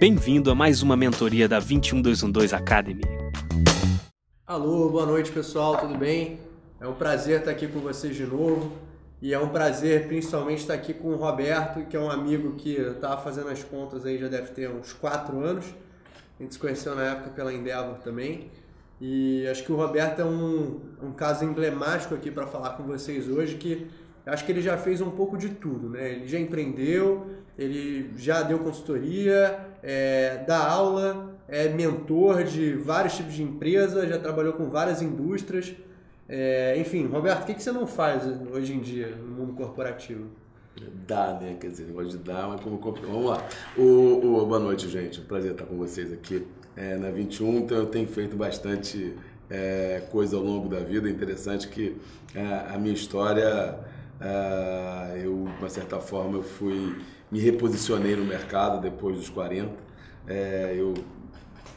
Bem-vindo a mais uma mentoria da 21212 Academy. Alô, boa noite pessoal, tudo bem? É um prazer estar aqui com vocês de novo e é um prazer principalmente estar aqui com o Roberto, que é um amigo que eu estava fazendo as contas aí já deve ter uns 4 anos. A gente se conheceu na época pela Endeavor também. E acho que o Roberto é um, um caso emblemático aqui para falar com vocês hoje, que acho que ele já fez um pouco de tudo, né? Ele já empreendeu, ele já deu consultoria, é, dá aula, é mentor de vários tipos de empresas, já trabalhou com várias indústrias. É, enfim, Roberto, o que, que você não faz hoje em dia no mundo corporativo? Dá, né? Quer dizer, negócio de dar, mas como. Vamos lá. O, o, boa noite, gente. prazer estar com vocês aqui é, na 21. Então, eu tenho feito bastante é, coisa ao longo da vida. É interessante que é, a minha história, é, eu, de uma certa forma, eu fui. Me reposicionei no mercado depois dos 40. É, eu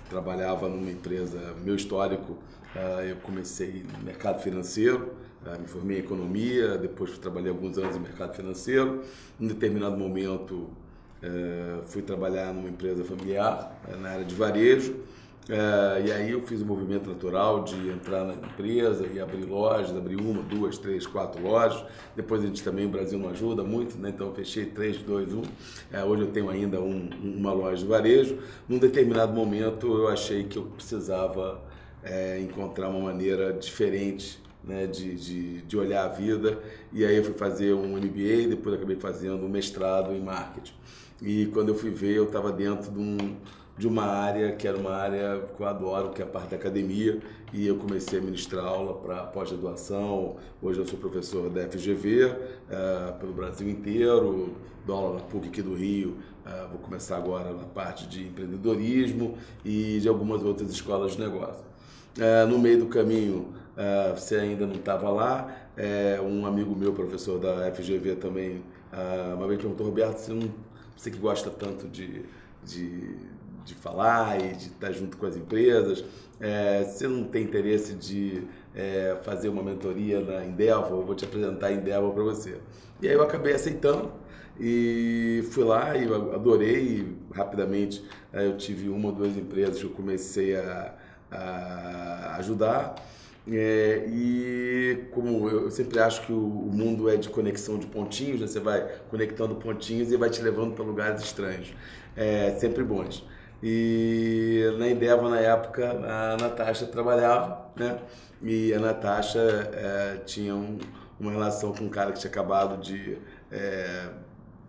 trabalhava numa empresa, meu histórico, uh, eu comecei no mercado financeiro, uh, me formei em economia, depois trabalhei alguns anos no mercado financeiro. Em determinado momento, uh, fui trabalhar numa empresa familiar, na área de varejo. Uh, e aí eu fiz o movimento natural de entrar na empresa e abrir lojas, abrir uma, duas, três, quatro lojas. Depois a gente também, o Brasil não ajuda muito, né? então eu fechei três, dois, um. Uh, hoje eu tenho ainda um, uma loja de varejo. Num determinado momento eu achei que eu precisava uh, encontrar uma maneira diferente né, de, de, de, olhar a vida. E aí eu fui fazer um MBA, depois acabei fazendo um mestrado em marketing. E quando eu fui ver, eu estava dentro de um de uma área que era uma área que eu adoro, que é a parte da academia, e eu comecei a ministrar aula para pós-graduação. Hoje eu sou professor da FGV uh, eh, pelo Brasil inteiro, dou aula na PUC aqui do Rio. Uh, vou começar agora na parte de empreendedorismo e de algumas outras escolas de negócio. Uh, no meio do caminho, você ainda não estava lá, um amigo meu, professor da FGV também, uma vez perguntou, Roberto, você, não, você que gosta tanto de, de de falar e de estar junto com as empresas. É, se não tem interesse de é, fazer uma mentoria na Endeavor, eu vou te apresentar a Endeavor para você. E aí eu acabei aceitando e fui lá e adorei rapidamente. É, eu tive uma ou duas empresas que eu comecei a, a ajudar. É, e como eu sempre acho que o, mundo é de conexão de pontinhos, né? você vai conectando pontinhos e vai te levando para lugares estranhos, é, sempre bons. E na Endeavor, na época, a Natasha trabalhava, né? E a Natasha é, tinha um, uma relação com um cara que tinha acabado de é,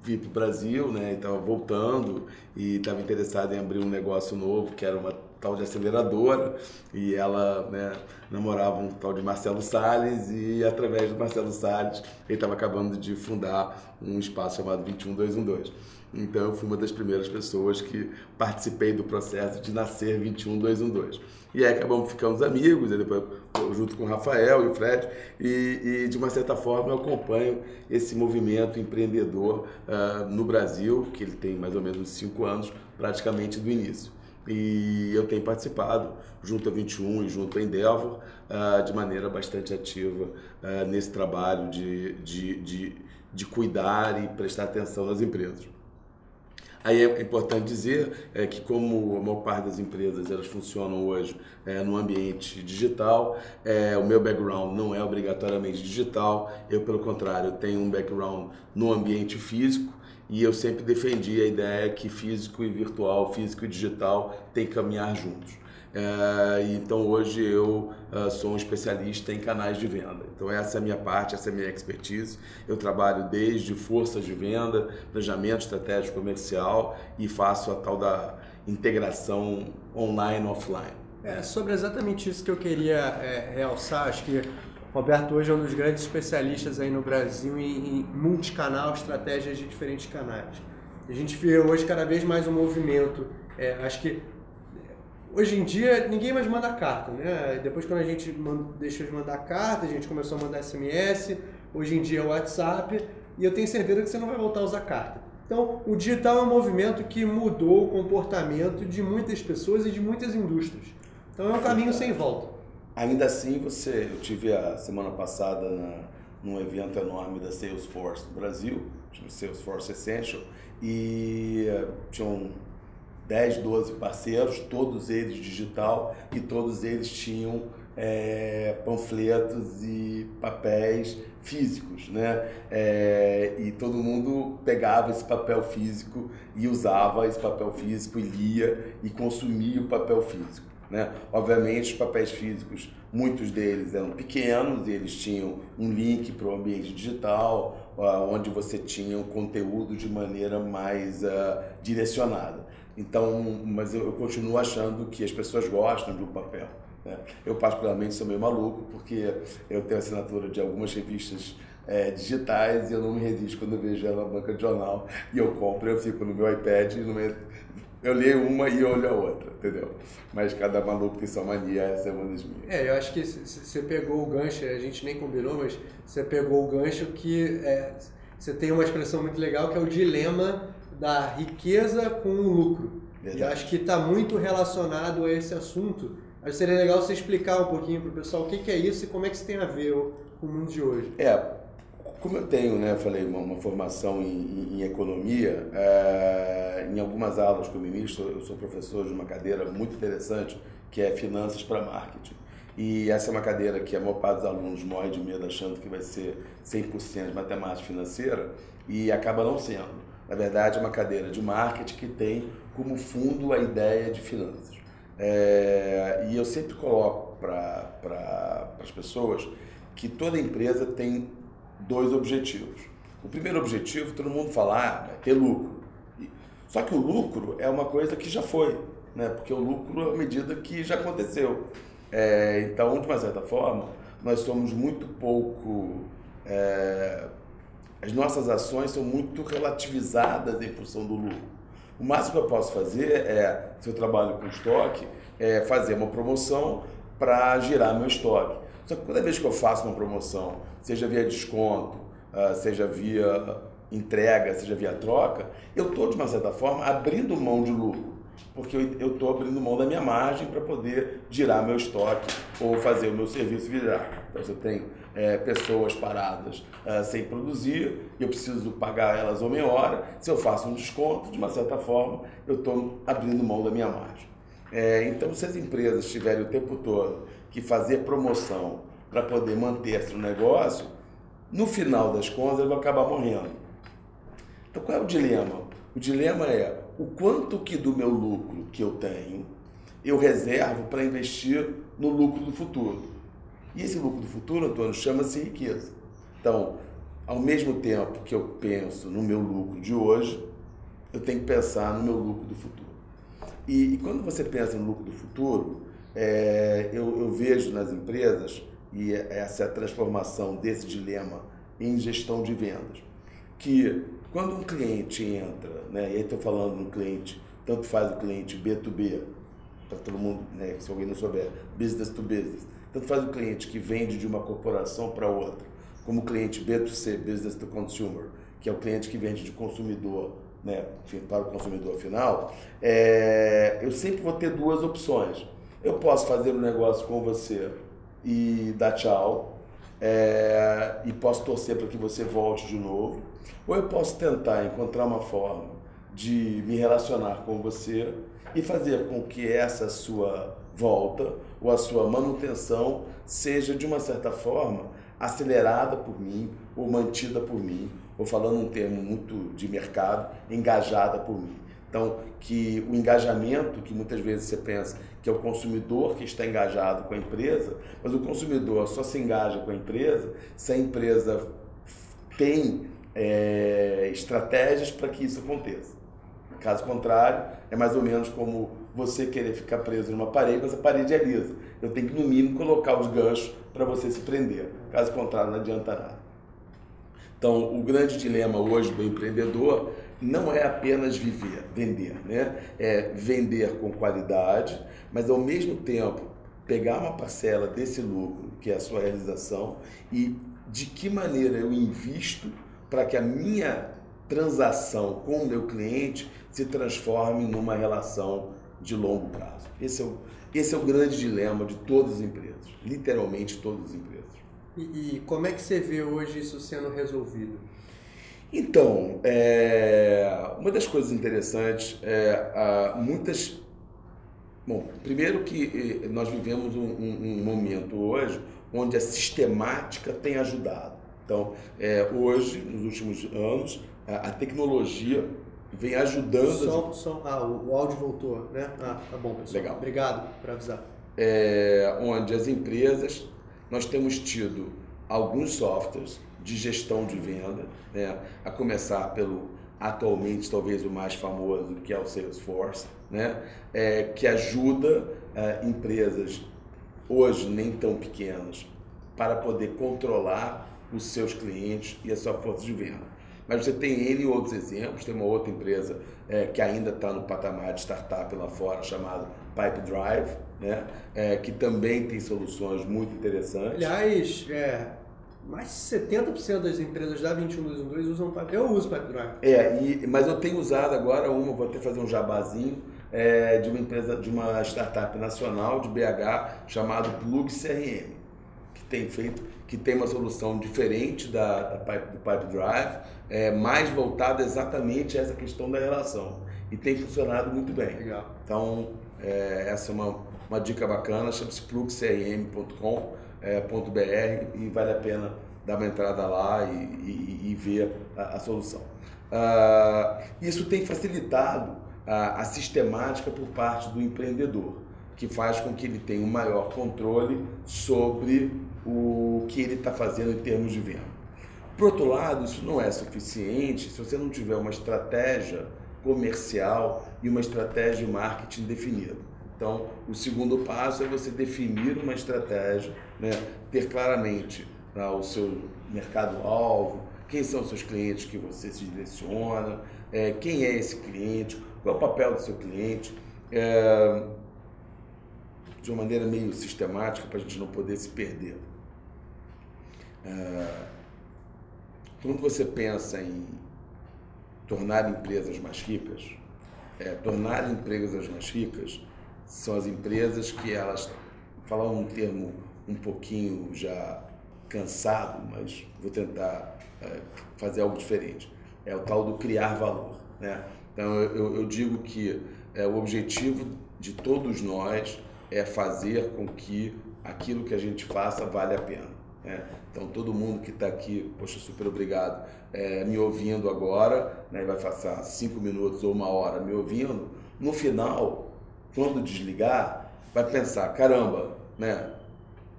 vir para o Brasil, né? E estava voltando e estava interessado em abrir um negócio novo, que era uma tal de aceleradora. E ela né, namorava um tal de Marcelo Salles e através do Marcelo Salles ele estava acabando de fundar um espaço chamado 21212. Então eu fui uma das primeiras pessoas que participei do processo de nascer 21212. E aí acabamos ficando amigos, e depois junto com o Rafael e o Fred, e, e de uma certa forma eu acompanho esse movimento empreendedor uh, no Brasil, que ele tem mais ou menos cinco anos, praticamente do início. E eu tenho participado junto a 21 e junto a Endeavor uh, de maneira bastante ativa uh, nesse trabalho de, de, de, de cuidar e prestar atenção nas empresas. Aí é importante dizer é, que como a maior parte das empresas elas funcionam hoje é, no ambiente digital, é, o meu background não é obrigatoriamente digital, eu pelo contrário tenho um background no ambiente físico e eu sempre defendi a ideia que físico e virtual, físico e digital têm que caminhar juntos. É, então hoje eu uh, sou um especialista em canais de venda. Então essa é a minha parte, essa é a minha expertise. Eu trabalho desde forças de venda, planejamento estratégico comercial e faço a tal da integração online offline. É sobre exatamente isso que eu queria é, realçar. Acho que Roberto hoje é um dos grandes especialistas aí no Brasil em, em multicanal, estratégias de diferentes canais. A gente vê hoje cada vez mais um movimento. É, acho que Hoje em dia, ninguém mais manda carta, né? Depois, quando a gente deixou de mandar carta, a gente começou a mandar SMS. Hoje em dia é WhatsApp. E eu tenho certeza que você não vai voltar a usar carta. Então, o digital é um movimento que mudou o comportamento de muitas pessoas e de muitas indústrias. Então, é um caminho sem volta. Ainda assim, você, eu tive a semana passada na, num evento enorme da Salesforce do Brasil, Salesforce Essential, e uh, tinham 10, 12 parceiros, todos eles digital e todos eles tinham é, panfletos e papéis físicos, né? É, e todo mundo pegava esse papel físico e usava esse papel físico e lia e consumia o papel físico. Né? Obviamente, os papéis físicos, muitos deles eram pequenos, e eles tinham um link para o ambiente digital, onde você tinha o conteúdo de maneira mais uh, direcionada. Então, mas eu, eu, continuo achando que as pessoas gostam do papel. Né? Eu, particularmente, sou meio maluco, porque eu tenho assinatura de algumas revistas é, digitais e eu não me resisto quando eu vejo ela na banca de jornal e eu compro, eu fico no meu iPad, no meu, eu leio uma e olho a outra, entendeu? Mas cada maluco tem sua mania, essa é uma das minhas. É, eu acho que você pegou o gancho, a gente nem combinou, mas você pegou o gancho que é, você tem uma expressão muito legal que é o dilema da riqueza com o lucro. Verdade. E acho que está muito relacionado a esse assunto. Acho que seria legal você explicar um pouquinho para o pessoal o que, que é isso e como é que isso tem a ver com o mundo de hoje. É, como eu tenho, né, falei, uma, uma formação em, em, em economia, é, em algumas aulas que eu ministro, eu sou professor de uma cadeira muito interessante, que é Finanças para Marketing. E essa é uma cadeira que a maior parte dos alunos morre de medo achando que vai ser 100% de matemática financeira e acaba não sendo. Na verdade, é uma cadeira de marketing que tem como fundo a ideia de finanças. É, e eu sempre coloco para pra, as pessoas que toda empresa tem dois objetivos. O primeiro objetivo, todo mundo fala, ah, é ter lucro. Só que o lucro é uma coisa que já foi, né? porque o lucro é uma medida que já aconteceu. É, então, de uma certa forma, nós somos muito pouco. É, as nossas ações são muito relativizadas em função do lucro. O máximo que eu posso fazer é, se eu trabalho com estoque, é fazer uma promoção para girar meu estoque. Só que toda vez que eu faço uma promoção, seja via desconto, uh, seja via entrega, seja via troca, eu estou, de uma certa forma, abrindo mão de lucro. Porque eu estou abrindo mão da minha margem para poder girar meu estoque ou fazer o meu serviço virar. Então, você tem é, pessoas paradas uh, sem produzir, eu preciso pagar elas ou hora. Se eu faço um desconto, de uma certa forma, eu estou abrindo mão da minha margem. É, então, se as empresas tiverem o tempo todo que fazer promoção para poder manter-se no negócio, no final das contas ele vai acabar morrendo. Então qual é o dilema? O dilema é o quanto que do meu lucro que eu tenho eu reservo para investir no lucro do futuro. E esse lucro do futuro, Antônio, chama-se riqueza. Então, ao mesmo tempo que eu penso no meu lucro de hoje, eu tenho que pensar no meu lucro do futuro. E, e quando você pensa no lucro do futuro, é, eu, eu, vejo nas empresas, e essa é a transformação desse dilema em gestão de vendas, que quando um cliente entra, né, e estou falando no cliente, tanto faz o cliente B2B, para todo mundo, né, se alguém não souber, business to business, tanto faz o cliente que vende de uma corporação para outra, como o cliente B2C, business to consumer, que é o cliente que vende de consumidor né, para o consumidor final, é, eu sempre vou ter duas opções eu posso fazer um negócio com você e dar tchau, é, e posso torcer para que você volte de novo, ou eu posso tentar encontrar uma forma de me relacionar com você e fazer com que essa sua volta ou a sua manutenção seja de uma certa forma acelerada por mim ou mantida por mim, ou falando um termo muito de mercado, engajada por mim. Então, que o engajamento, que muitas vezes você pensa que é o consumidor que está engajado com a empresa, mas o consumidor só se engaja com a empresa se a empresa tem é, estratégias para que isso aconteça. Caso contrário, é mais ou menos como você querer ficar preso numa parede, mas a parede é lisa. Eu tenho que, no mínimo, colocar os ganchos para você se prender. Caso contrário, não adianta nada. Então, o grande dilema hoje do empreendedor não é apenas viver, vender, né? É vender com qualidade, mas ao mesmo tempo pegar uma parcela desse lucro, que é a sua realização, e de que maneira eu invisto para que a minha transação com o meu cliente se transforme numa relação de longo prazo. Esse é o, esse é o grande dilema de todas as empresas, literalmente todas as empresas. E, e como é que você vê hoje isso sendo resolvido? Então, é, uma das coisas interessantes é muitas. Bom, primeiro que nós vivemos um, um, um momento hoje onde a sistemática tem ajudado. Então, é, hoje, nos últimos anos, a, a tecnologia vem ajudando. Som, as... som, ah, o, o, áudio voltou, né? Ah, tá bom, pessoal. Legal. Obrigado por avisar. É, onde as empresas, nós temos tido alguns softwares de gestão de venda, né? a começar pelo atualmente talvez o mais famoso que é o Salesforce, né? É, que ajuda é, empresas hoje nem tão pequenas para poder controlar os seus clientes e a sua força de venda. Mas você tem N outros exemplos, tem uma outra empresa é, que ainda está no patamar de startup lá fora, chamado Pipe Drive, né? É, que também tem soluções muito interessantes. Aliás, é, mais de 70% das empresas da 21212 usam Pipe Eu uso Pipe Drive. É, e, mas eu tenho usado agora uma, vou até fazer um jabazinho, é, de uma empresa, de uma startup nacional de BH chamado Plug CRM, que tem feito, que tem uma solução diferente da, da Pipe, do Pipe Drive, é, mais voltada exatamente a essa questão da relação. E tem funcionado muito bem. Legal. Então, é, essa é uma, uma dica bacana, chama-se plugcrm.com.br é, e vale a pena dar uma entrada lá e, e, e ver a, a solução. Uh, isso tem facilitado a, a sistemática por parte do empreendedor, que faz com que ele tenha um maior controle sobre o que ele está fazendo em termos de venda. Por outro lado, isso não é suficiente se você não tiver uma estratégia comercial e uma estratégia de marketing definida. Então, o segundo passo é você definir uma estratégia, né? ter claramente né, o seu mercado-alvo, quem são os seus clientes que você se direciona, é, quem é esse cliente, qual é o papel do seu cliente, é, de uma maneira meio sistemática para a gente não poder se perder. É, quando você pensa em tornar empresas mais ricas, é, tornar empresas mais ricas são as empresas que elas, falar um termo um pouquinho já cansado, mas vou tentar é, fazer algo diferente. É o tal do criar valor. Né? Então eu, eu digo que é, o objetivo de todos nós é fazer com que aquilo que a gente faça vale a pena. Né? Então, todo mundo que está aqui, poxa, super obrigado, é, me ouvindo agora, né, vai passar cinco minutos ou uma hora me ouvindo, no final, quando desligar, vai pensar: caramba, né,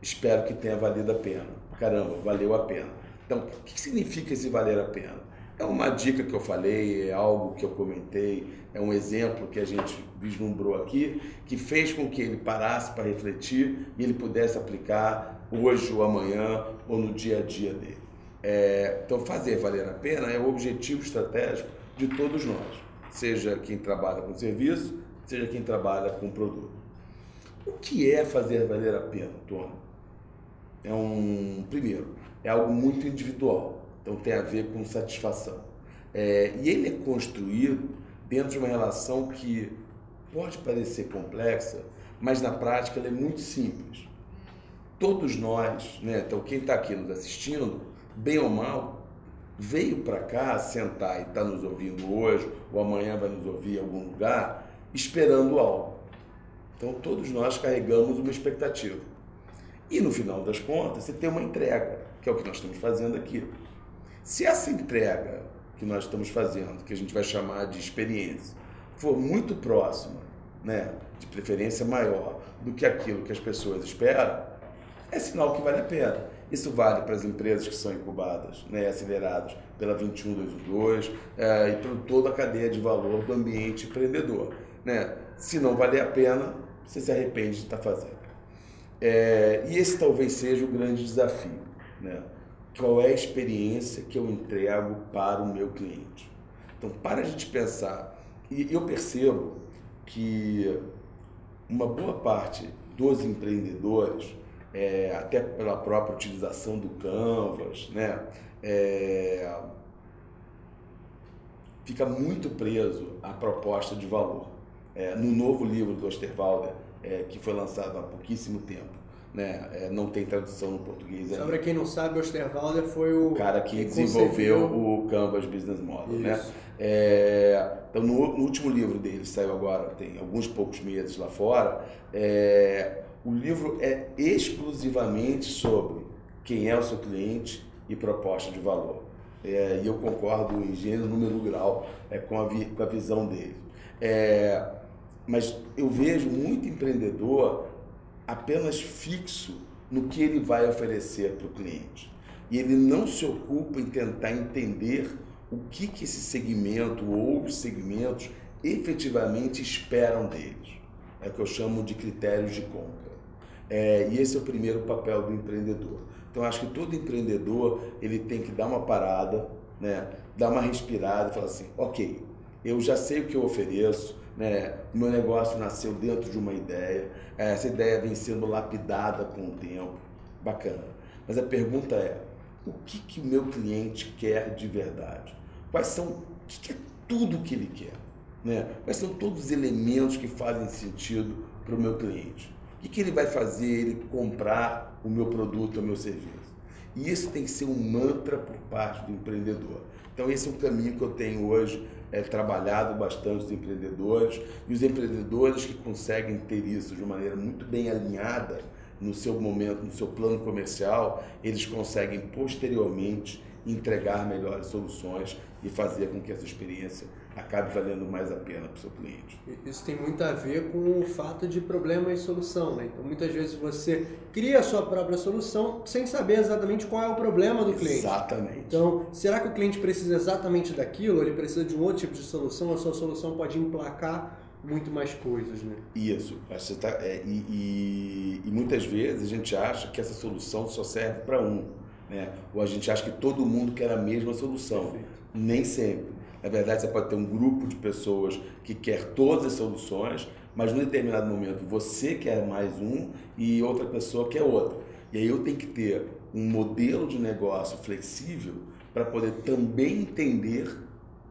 espero que tenha valido a pena. Caramba, valeu a pena. Então, o que significa esse valer a pena? É uma dica que eu falei, é algo que eu comentei, é um exemplo que a gente vislumbrou aqui, que fez com que ele parasse para refletir e ele pudesse aplicar hoje ou amanhã ou no dia a dia dele. É, então, fazer valer a pena é o objetivo estratégico de todos nós, seja quem trabalha com serviço, seja quem trabalha com produto. O que é fazer valer a pena, Tony? É um, primeiro, é algo muito individual então tem a ver com satisfação. É, e ele é construído dentro de uma relação que pode parecer complexa, mas na prática ela é muito simples. Todos nós, né, então quem está aqui nos assistindo, bem ou mal, veio para cá sentar e está nos ouvindo hoje, ou amanhã vai nos ouvir em algum lugar, esperando algo. Então todos nós carregamos uma expectativa. E no final das contas, você tem uma entrega, que é o que nós estamos fazendo aqui. Se essa entrega que nós estamos fazendo, que a gente vai chamar de experiência, for muito próxima, né, de preferência maior do que aquilo que as pessoas esperam, é sinal que vale a pena. Isso vale para as empresas que são incubadas, né, aceleradas pela 21212 é, e por toda a cadeia de valor do ambiente empreendedor. Né? Se não valer a pena, você se arrepende de estar fazendo. É, e esse talvez seja o grande desafio. Né? qual é a experiência que eu entrego para o meu cliente. Então, para a gente pensar, e eu percebo que uma boa parte dos empreendedores, é, até pela própria utilização do Canvas, né, é, fica muito preso à proposta de valor. É, no novo livro do Osterwalder, é, que foi lançado há pouquíssimo tempo, né? É, não tem tradução no português Só para quem não sabe, Osterwalder foi o, o cara que, que desenvolveu concebeu... o Canvas Business Model, né? Isso. né? É, então, no, no, último livro dele, saiu agora, tem alguns poucos meses lá fora, é, o livro é exclusivamente sobre quem é o seu cliente e proposta de valor. É, e eu concordo em gênero, número grau é, com, a vi, com a visão dele. É, mas eu vejo muito empreendedor apenas fixo no que ele vai oferecer para o cliente. E ele não se ocupa em tentar entender o que, que esse segmento ou os segmentos efetivamente esperam deles. É o que eu chamo de critérios de compra. É, e esse é o primeiro papel do empreendedor. Então acho que todo empreendedor ele tem que dar uma parada, né, dar uma respirada e falar assim, ok, eu já sei o que eu ofereço, né, o meu negócio nasceu dentro de uma ideia, essa ideia vem sendo lapidada com o tempo, bacana. Mas a pergunta é, o que que o meu cliente quer de verdade? Quais são, o que, que é tudo que ele quer? Né? Quais são todos os elementos que fazem sentido para o meu cliente? O que, que ele vai fazer ele comprar o meu produto, o meu serviço? E isso tem que ser um mantra por parte do empreendedor. Então esse é um caminho que eu tenho hoje é, trabalhado bastante os empreendedores e os empreendedores que conseguem ter isso de maneira muito bem alinhada no seu momento, no seu plano comercial, eles conseguem posteriormente entregar melhores soluções e fazer com que essa experiência acabe valendo mais a pena para o seu cliente. Isso tem muito a ver com o fato de problema e solução. Né? Então, muitas vezes você cria a sua própria solução sem saber exatamente qual é o problema do cliente. Exatamente. Então, será que o cliente precisa exatamente daquilo? Ele precisa de um outro tipo de solução? A sua solução pode emplacar muito mais coisas, né? Isso. Você tá, é, e, e, e muitas vezes a gente acha que essa solução só serve para um. Né? Ou a gente acha que todo mundo quer a mesma solução. Perfeito. Nem sempre. Na verdade, você pode ter um grupo de pessoas que quer todas as soluções, mas num determinado momento você quer mais um e outra pessoa quer outra. E aí eu tenho que ter um modelo de negócio flexível para poder também entender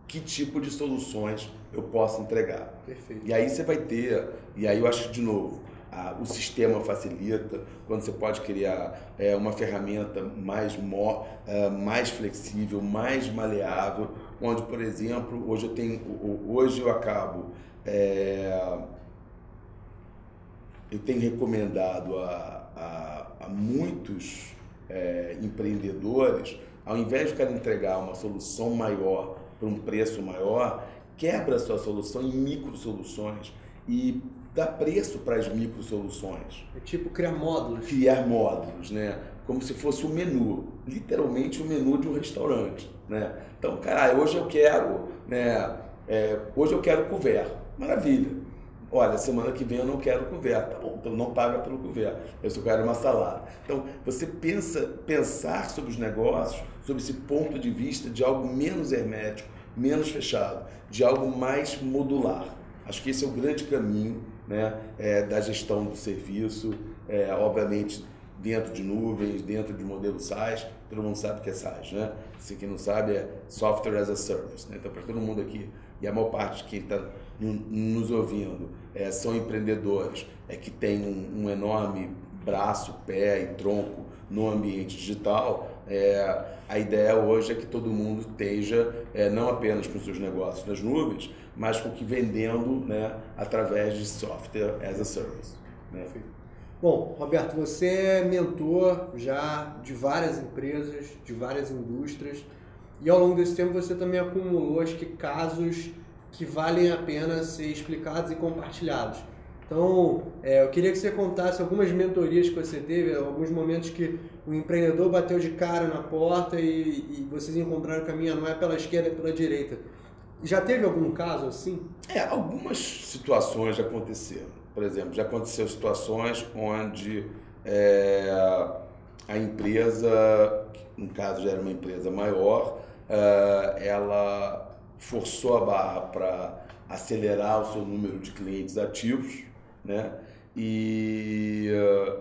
que tipo de soluções eu posso entregar. Perfeito. E aí você vai ter, e aí eu acho que, de novo, a, o sistema facilita, quando você pode criar é, uma ferramenta mais, mo, é, mais flexível, mais maleável, onde, por exemplo, hoje eu tenho, hoje eu acabo, é, eu tenho recomendado a, a, a muitos é, empreendedores, ao invés de cara entregar uma solução maior por um preço maior, quebra a sua solução em micro soluções e dá preço para as micro soluções. É tipo criar módulos. Criar módulos, né? Como se fosse um menu, literalmente o um menu de um restaurante, né? Então, cara, hoje eu quero, né? É, hoje eu quero couvert. Maravilha. Olha, semana que vem eu não quero couvert. Tá bom, então não paga pelo couvert. Eu só quero uma salada. Então, você pensa, pensar sobre os negócios, sobre esse ponto de vista de algo menos hermético, menos fechado, de algo mais modular. Acho que esse é o grande caminho né, é, da gestão do serviço, é, obviamente dentro de nuvens, dentro de modelo SaaS, todo mundo sabe o que é SaaS, né? Se quem não sabe é Software as a Service, né? Então, para todo mundo aqui, e a maior parte de quem está nos ouvindo é, são empreendedores é, que tem um, um, enorme braço, pé e tronco no ambiente digital, é, a ideia hoje é que todo mundo esteja é, não apenas com seus negócios nas nuvens, mas com que vendendo né, através de software as a service. Né? Bom, Roberto, você é mentor já de várias empresas, de várias indústrias, e ao longo desse tempo você também acumulou, acho que, casos que valem a pena ser explicados e compartilhados. Então, é, eu queria que você contasse algumas mentorias que você teve, alguns momentos que o empreendedor bateu de cara na porta e, e vocês encontraram o caminho, não é pela esquerda, é pela direita. Já teve algum caso assim? É, algumas situações já aconteceram. Por exemplo, já aconteceu situações onde é, a empresa, no caso já era uma empresa maior, é, ela forçou a barra para acelerar o seu número de clientes ativos, né? E uh,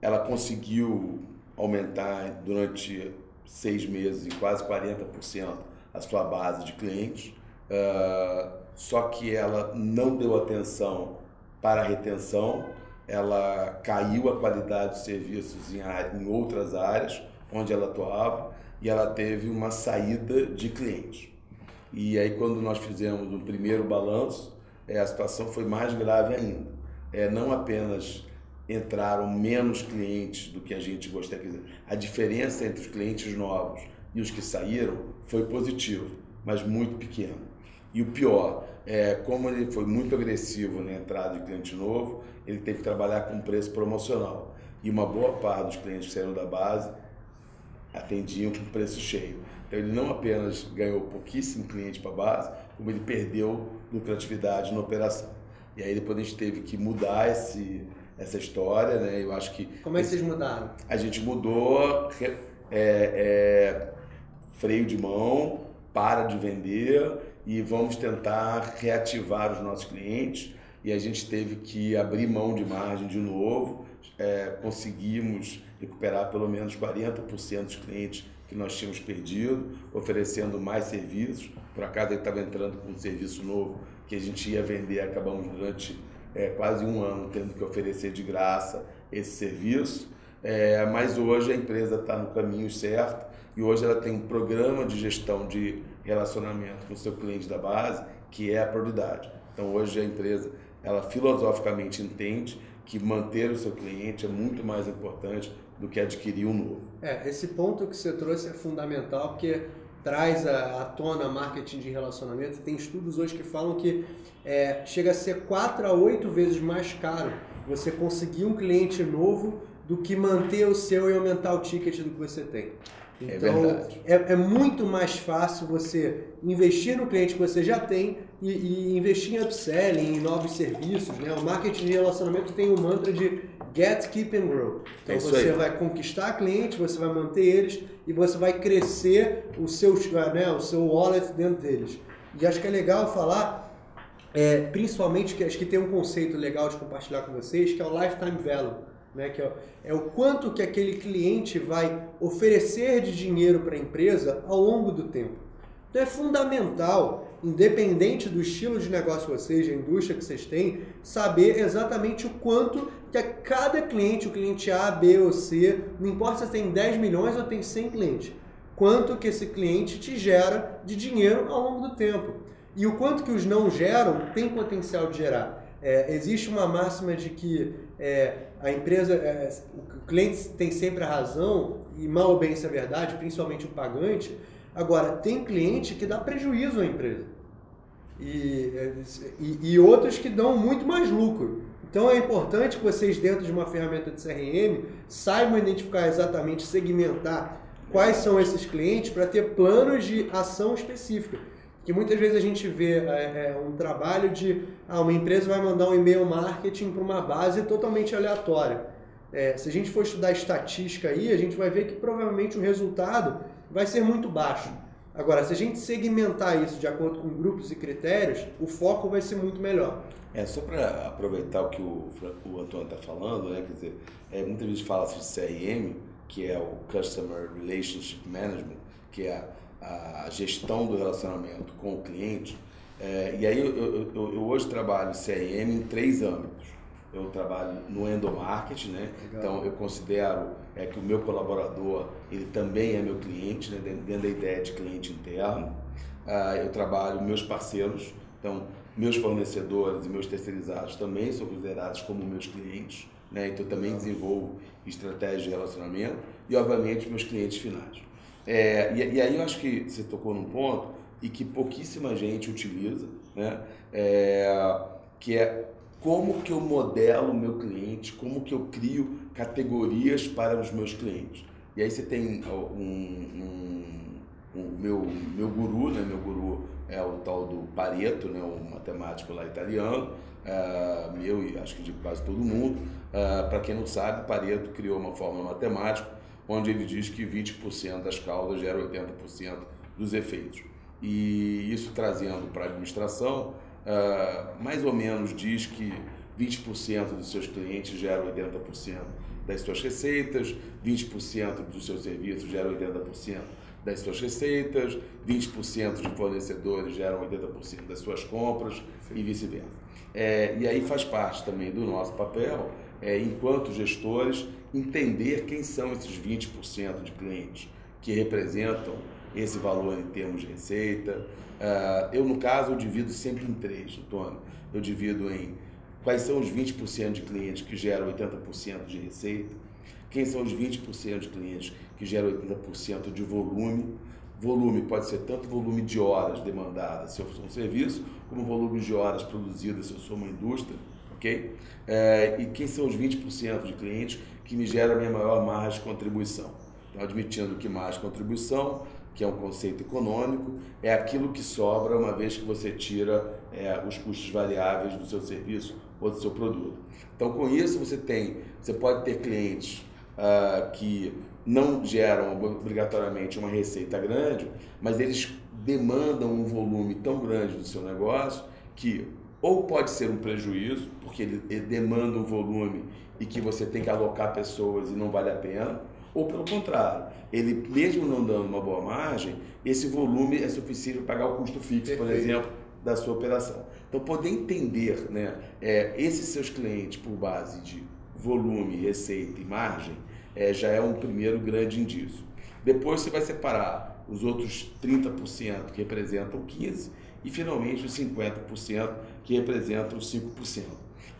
ela conseguiu aumentar durante seis meses em quase 40% a sua base de clientes. Uh, só que ela não deu atenção para a retenção ela caiu a qualidade dos serviços em, em outras áreas onde ela atuava e ela teve uma saída de clientes. E aí quando nós fizemos o primeiro balanço, é, a situação foi mais grave ainda. É, não apenas entraram menos clientes do que a gente gostaria, a diferença entre os clientes novos e os que saíram foi positivo, mas muito pequeno. E o pior, é, como ele foi muito agressivo na entrada de cliente novo, ele teve que trabalhar com preço promocional. E uma boa parte dos clientes que saíram da base atendiam com preço cheio. Então ele não apenas ganhou pouquíssimo cliente para a base, como ele perdeu lucratividade na operação. E aí depois a gente teve que mudar esse, essa história, né? Eu acho que... Como é que vocês mudaram? A gente mudou é, é, freio de mão, para de vender e vamos tentar reativar os nossos clientes e a gente teve que abrir mão de margem de novo, é, conseguimos recuperar pelo menos 40% dos clientes que nós tínhamos perdido, oferecendo mais serviços. Por acaso ele estava entrando com um serviço novo que a gente ia vender, acabamos durante é, quase um ano tendo que oferecer de graça esse serviço. É, mas hoje a empresa está no caminho certo e hoje ela tem um programa de gestão de relacionamento com o seu cliente da base que é a prioridade. Então hoje a empresa ela filosoficamente entende que manter o seu cliente é muito mais importante do que adquirir um novo. É, esse ponto que você trouxe é fundamental porque traz à tona marketing de relacionamento. Tem estudos hoje que falam que é, chega a ser 4 a 8 vezes mais caro você conseguir um cliente novo do que manter o seu e aumentar o ticket do que você tem. É então, é, é, é, muito mais fácil você investir no cliente que você já tem e, e, investir em upselling, em novos serviços. Né? O marketing de relacionamento tem o um mantra de get, keep and grow. Então é você aí. vai conquistar clientes, você vai manter eles e você vai crescer o seu, né, o seu wallet dentro deles. E acho que é legal falar, é, principalmente que acho que tem um conceito legal de compartilhar com vocês, que é o lifetime value né, que é, é o quanto que aquele cliente vai oferecer de dinheiro para a empresa ao longo do tempo. Então é fundamental, independente do estilo de negócio que vocês, indústria que vocês têm, saber exatamente o quanto que a cada cliente, o cliente A, B ou C, não importa se tem 10 milhões ou tem 100 clientes, quanto que esse cliente te gera de dinheiro ao longo do tempo. E o quanto que os não geram tem potencial de gerar. É, existe uma máxima de que é, a empresa, é, o cliente tem sempre a razão, e mal ou bem isso é verdade, principalmente o pagante. Agora, tem cliente que dá prejuízo à empresa. E, e, e, outros que dão muito mais lucro. Então é importante que vocês, dentro de uma ferramenta de CRM, saibam identificar exatamente, segmentar quais são esses clientes para ter planos de ação específica que muitas vezes a gente vê é, é, um trabalho de ah, uma empresa vai mandar um e-mail marketing para uma base totalmente aleatória. É, se a gente for estudar estatística aí, a gente vai ver que provavelmente o resultado vai ser muito baixo. Agora, se a gente segmentar isso de acordo com grupos e critérios, o foco vai ser muito melhor. É, só para aproveitar o que o, o Antônio está falando, né? Quer dizer, é, muitas vezes fala-se de CRM, que é o Customer Relationship Management, que é a a gestão do relacionamento com o cliente. É, e aí eu, eu, eu, eu, hoje trabalho CRM em três âmbitos. Eu trabalho no endomarketing, né? Legal. Então eu considero é, que o meu colaborador ele também é meu cliente, né? dentro da ideia de cliente interno. Ah, eu trabalho meus parceiros, então meus fornecedores e meus terceirizados também são considerados como meus clientes, né? Então eu também desenvolvo estratégias de relacionamento e obviamente meus clientes finais. É, e, e, aí eu acho que você tocou num ponto e que pouquíssima gente utiliza, né? É, que é como que eu modelo o meu cliente, como que eu crio categorias para os meus clientes. E aí você tem um, um, um meu, meu guru, né? Meu guru é o tal do Pareto, né? Um matemático lá italiano, é, meu e acho que de quase todo mundo. É, para quem não sabe, Pareto criou uma fórmula matemática onde ele diz que 20% das causas geram 80% dos efeitos. E isso trazendo para a administração, uh, mais ou menos diz que 20% dos seus clientes geram 80% das suas receitas, 20% dos seus serviços geram 80% das suas receitas, 20% de fornecedores geram 80% das suas compras Sim. e vice-versa. É, e aí faz parte também do nosso papel é, enquanto gestores, entender quem são esses 20% de clientes que representam esse valor em termos de receita. Uh, eu, no caso, eu divido sempre em três, Antônio. Eu divido em quais são os 20% de clientes que geram 80% de receita, quem são os 20% de clientes que geram 80% de volume. Volume pode ser tanto volume de horas demandadas se eu sou um serviço, como volume de horas produzidas se eu sou uma indústria, ok? É, e quem são os 20% de clientes que me geram a minha maior margem de contribuição? Então, admitindo que margem de contribuição, que é um conceito econômico, é aquilo que sobra uma vez que você tira é, os custos variáveis do seu serviço ou do seu produto. Então, com isso, você tem, você pode ter clientes uh, que não geram obrigatoriamente uma receita grande, mas eles demandam um volume tão grande do seu negócio que ou pode ser um prejuízo, porque ele, ele demanda um volume e que você tem que alocar pessoas e não vale a pena, ou pelo contrário, ele mesmo não dando uma boa margem, esse volume é suficiente para pagar o custo fixo, Perfeito. por exemplo, da sua operação. Então, poder entender né, é, esses seus clientes por base de volume, receita e margem é, já é um primeiro grande indício. Depois você vai separar os outros 30% que representam 15% e finalmente os 50% que representam os 5%.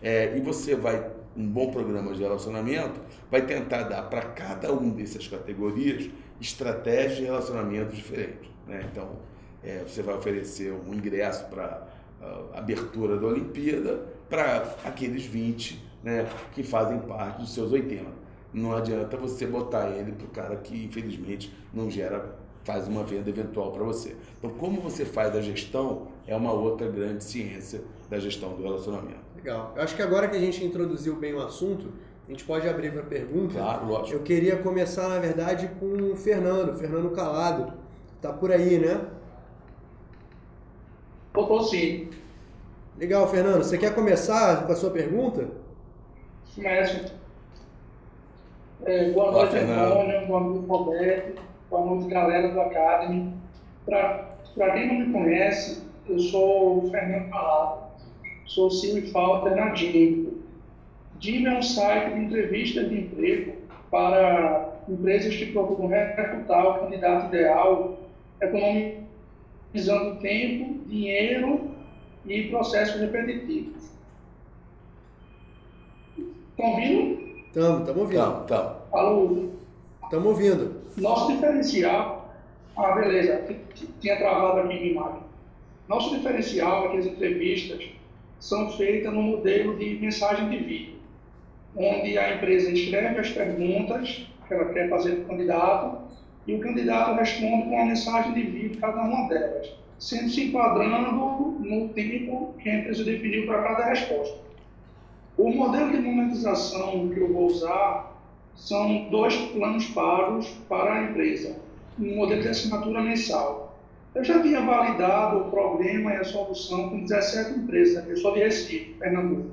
É, e você vai, um bom programa de relacionamento, vai tentar dar para cada um dessas categorias estratégias de relacionamento diferentes. Né? Então, é, você vai oferecer um ingresso para a abertura da Olimpíada para aqueles 20 né, que fazem parte dos seus 80 não adianta você botar ele para o cara que infelizmente não gera, faz uma venda eventual para você. Então, como você faz a gestão é uma outra grande ciência da gestão do relacionamento. Legal. Eu acho que agora que a gente introduziu bem o assunto, a gente pode abrir para pergunta. Claro, lógico. Eu queria começar, na verdade, com o Fernando, Fernando Calado. Tá por aí, né? Tô, sim. Legal, Fernando. Você quer começar com a sua pergunta? Começo. É, boa noite, Antônio. Boa noite, Roberto. Boa noite, galera do Academy. Para quem não me conhece, eu sou o Fernando Calado. Sou e founder na DIMPO. DIMPO é um site de entrevista de emprego para empresas que procuram recrutar o candidato ideal, economizando tempo, dinheiro e processos repetitivos. Estão ouvindo? Estamos, estamos ouvindo. Alô? Estamos ouvindo. Nosso diferencial. Ah, beleza. Tinha travado aqui a imagem. Nosso diferencial é que as entrevistas são feitas no modelo de mensagem de vídeo, onde a empresa escreve as perguntas que ela quer fazer para o candidato e o candidato responde com uma mensagem de vídeo cada uma delas, sempre se enquadrando no tempo que a empresa definiu para cada resposta. O modelo de monetização que eu vou usar são dois planos pagos para a empresa, um modelo de assinatura mensal. Eu já havia validado o problema e a solução com 17 empresas, eu sou de Recife, Pernambuco.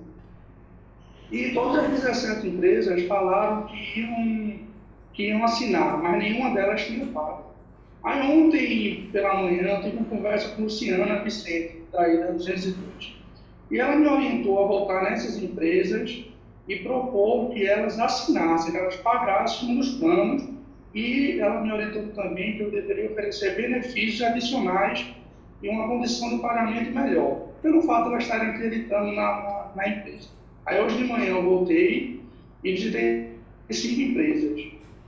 E todas as 17 empresas falaram que iam, que iam assinar, mas nenhuma delas tinha pago. Aí ontem, pela manhã, tive uma conversa com Luciana Vicente, da 220. E ela me orientou a voltar nessas empresas e propor que elas assinassem, que elas pagassem um dos planos e ela me orientou também que eu deveria oferecer benefícios adicionais e uma condição de pagamento melhor, pelo fato de elas estarem acreditando na, na, na empresa. Aí hoje de manhã eu voltei e visitei cinco empresas.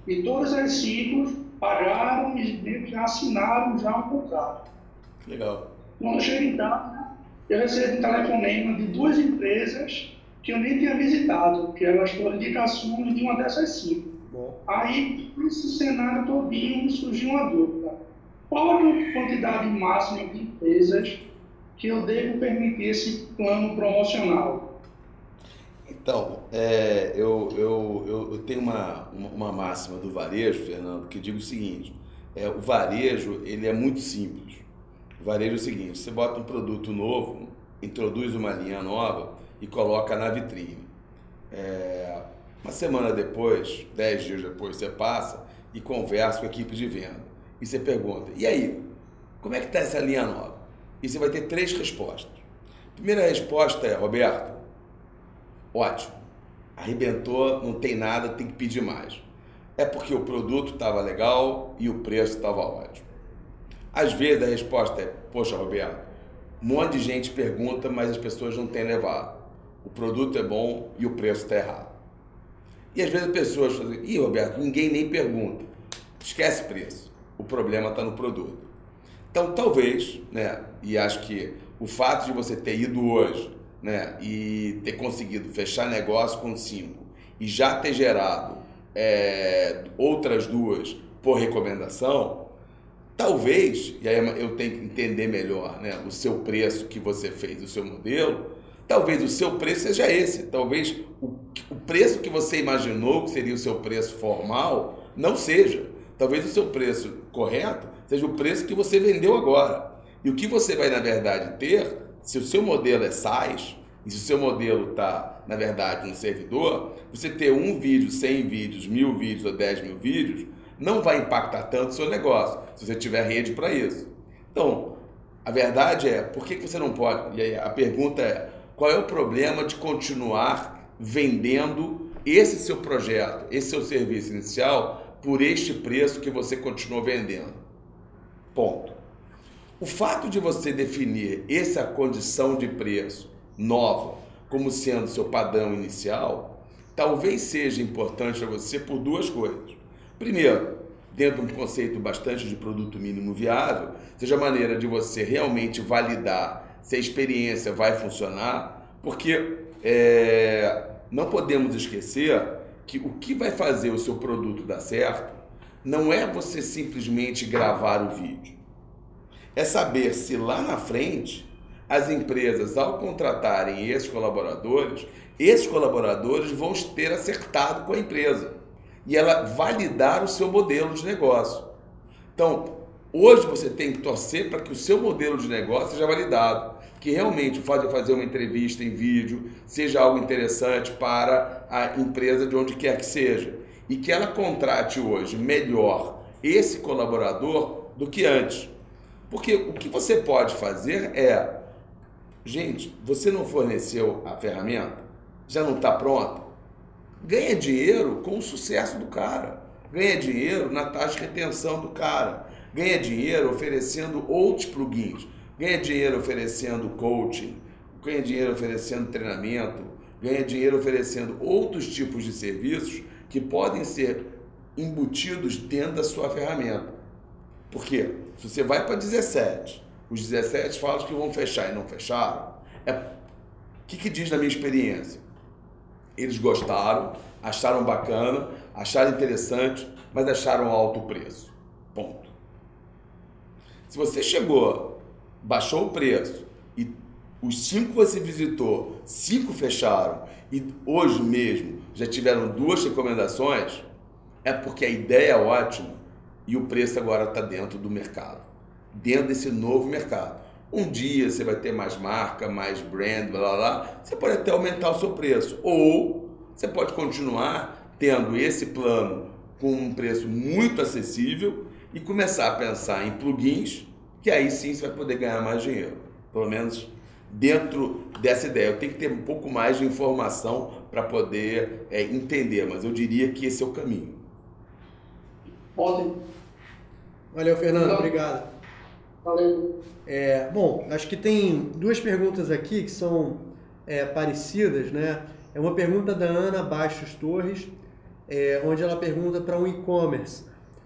E todas as cinco pagaram e já assinaram já um contrato. Legal. Quando eu cheguei em casa, eu recebi um telefonema de duas empresas que eu nem tinha visitado, que elas foram indicações de uma dessas cinco. Bom. Aí, nesse cenário todinho, surgiu uma dúvida. Qual é a quantidade máxima de empresas que eu devo permitir esse plano promocional? Então, é, eu, eu, eu, tenho uma, uma máxima do varejo, Fernando, que digo o seguinte, é, o varejo ele é muito simples. O varejo é o seguinte: você bota um produto novo, introduz uma linha nova e coloca na vitrine. É, uma semana depois, dez dias depois, você passa e conversa com a equipe de venda. E você pergunta: e aí? Como é que está essa linha nova? E você vai ter três respostas. Primeira resposta é: Roberto, ótimo. arrebentou, não tem nada, tem que pedir mais. É porque o produto estava legal e o preço estava ótimo. Às vezes a resposta é: Poxa, Roberto, um monte de gente pergunta, mas as pessoas não têm levado. O produto é bom e o preço está errado. E às vezes as pessoas falam: Ih, Roberto, ninguém nem pergunta. Esquece preço. O problema está no produto. Então, talvez, né, e acho que o fato de você ter ido hoje né, e ter conseguido fechar negócio com cinco e já ter gerado é, outras duas por recomendação, talvez, e aí eu tenho que entender melhor né, o seu preço que você fez, o seu modelo, talvez o seu preço seja esse, talvez o, o preço que você imaginou que seria o seu preço formal não seja. Talvez o seu preço correto seja o preço que você vendeu agora. E o que você vai, na verdade, ter, se o seu modelo é SaaS, e se o seu modelo está, na verdade, no servidor, você ter um vídeo, 100 vídeos, mil vídeos ou 10 mil vídeos, não vai impactar tanto o seu negócio, se você tiver rede para isso. Então, a verdade é, por que você não pode? E aí a pergunta é, qual é o problema de continuar vendendo esse seu projeto, esse seu serviço inicial, por este preço que você continua vendendo? Ponto. O fato de você definir essa condição de preço nova como sendo seu padrão inicial, talvez seja importante para você por duas coisas. Primeiro, dentro de um conceito bastante de produto mínimo viável, seja maneira de você realmente validar se a experiência vai funcionar, porque é, não podemos esquecer que o que vai fazer o seu produto dar certo não é você simplesmente gravar o vídeo é saber se lá na frente as empresas, ao contratarem esses colaboradores, esses colaboradores vão ter acertado com a empresa e ela validar o seu modelo de negócio. Então, hoje você tem que torcer para que o seu modelo de negócio seja validado, que realmente o fato de fazer uma entrevista em vídeo seja algo interessante para a empresa de onde quer que seja. E que ela contrate hoje melhor esse colaborador do que antes. Porque o que você pode fazer é, gente, você não forneceu a ferramenta, já não está pronta, ganha dinheiro com o sucesso do cara, ganha dinheiro na taxa de retenção do cara, ganha dinheiro oferecendo outros plugins, ganha dinheiro oferecendo coaching, ganha dinheiro oferecendo treinamento, ganha dinheiro oferecendo outros tipos de serviços que podem ser embutidos dentro da sua ferramenta. Por quê? Se você vai para 17, os 17 falam que vão fechar e não fecharam, é o que, que diz na minha experiência? Eles gostaram, acharam bacana, acharam interessante, mas acharam alto o preço. Ponto. Se você chegou, baixou o preço e os cinco que você visitou, cinco fecharam e hoje mesmo já tiveram duas recomendações, é porque a ideia é ótima e o preço agora está dentro do mercado, dentro desse novo mercado. Um dia você vai ter mais marca, mais brand, blá blá blá, você pode até aumentar o seu preço. Ou você pode continuar tendo esse plano com um preço muito acessível e começar a pensar em plugins, que aí sim você vai poder ganhar mais dinheiro. Pelo menos dentro dessa ideia. Eu tenho que ter um pouco mais de informação para poder é, entender, mas eu diria que esse é o caminho. Podem. Valeu, Fernando. Obrigado. Valeu. É, bom, acho que tem duas perguntas aqui que são é, parecidas, né? É uma pergunta da Ana Baixos Torres, é, onde ela pergunta para um e-commerce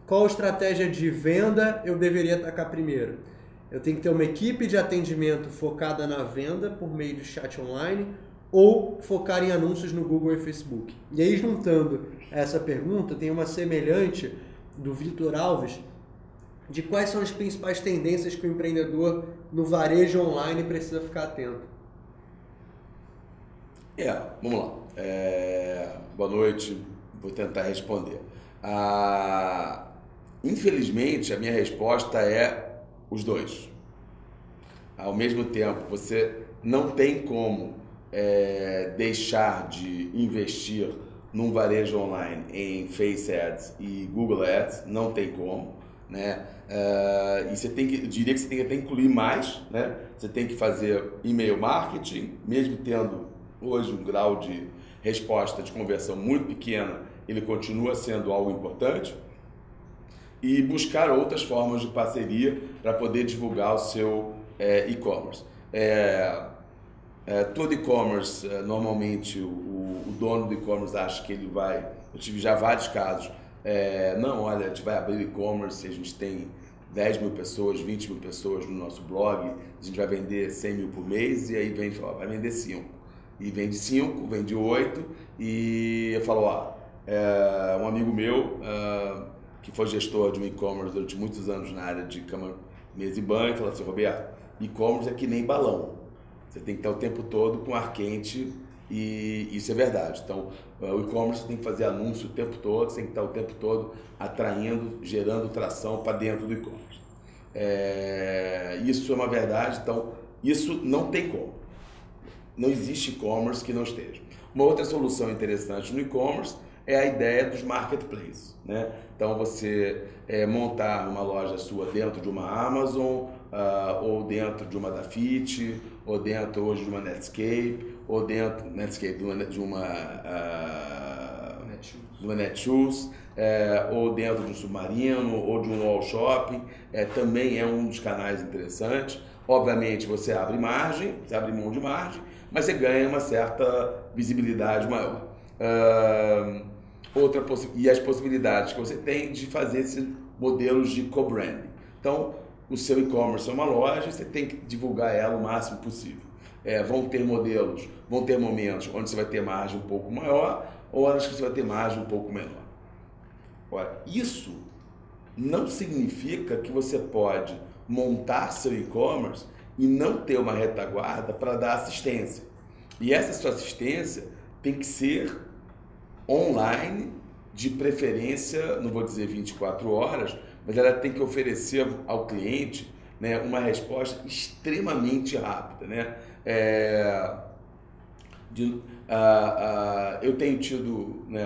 qual estratégia de venda eu deveria atacar primeiro. Eu tenho que ter uma equipe de atendimento focada na venda por meio de chat online ou focar em anúncios no Google e Facebook. E aí, juntando essa pergunta, tem uma semelhante do Vitor Alves de quais são as principais tendências que o empreendedor no varejo online precisa ficar atento. É, vamos lá. É, boa noite, vou tentar responder. Ah, infelizmente, a minha resposta é os dois. Ao mesmo tempo, você não tem como é, deixar de investir num varejo online em Face Ads e Google Ads, não tem como, né? Uh, e você tem que, eu diria que você tem que até incluir mais, né? Você tem que fazer e-mail marketing, mesmo tendo hoje um grau de, resposta de conversão muito pequena, ele continua sendo algo importante. E buscar outras formas de parceria para poder divulgar o seu é, e-commerce. É, é, todo e-commerce, é, normalmente, o, o, dono do e-commerce acha que ele vai. Eu tive já vários casos. É, não, olha, a gente vai abrir e-commerce, a gente tem 10 mil pessoas, 20 mil pessoas no nosso blog, a gente vai vender 100 mil por mês, e aí vem ó, vai vender 5 e vende 5, vende 8, e eu falo, ó, é, um amigo meu, é, que foi gestor de um e-commerce durante muitos anos na área de cama, mesa e banho, falou assim, Roberto, e-commerce é que nem balão, você tem que estar o tempo todo com ar quente e isso é verdade. Então, é, o e-commerce tem que fazer anúncio o tempo todo, tem que estar o tempo todo atraindo, gerando tração para dentro do e-commerce. É, isso é uma verdade, então isso não tem como não existe e-commerce que não esteja. Uma outra solução interessante no e-commerce é a ideia dos marketplaces. Né? Então, você é, montar uma loja sua dentro de uma Amazon, uh, ou dentro de uma Dafit, ou dentro hoje de uma Netscape, ou dentro Netscape, de uma, de uma, uh, Netshoes, de uma Netshoes é, ou dentro de um Submarino, ou de um Wall Shopping, é, também é um dos canais interessantes. Obviamente, você abre margem, você abre mão de margem, mas você ganha uma certa visibilidade maior. Uh, outra e as possibilidades que você tem de fazer esses modelos de co-branding. Então, o seu e-commerce é uma loja, você tem que divulgar ela o máximo possível. É, vão ter modelos, vão ter momentos onde você vai ter margem um pouco maior, ou horas que você vai ter margem um pouco menor. Ora, isso não significa que você pode montar seu e-commerce e não ter uma retaguarda para dar assistência. E essa sua assistência tem que ser online, de preferência, não vou dizer 24 horas, mas ela tem que oferecer ao cliente né, uma resposta extremamente rápida. Né? É, de, eu tenho tido, né,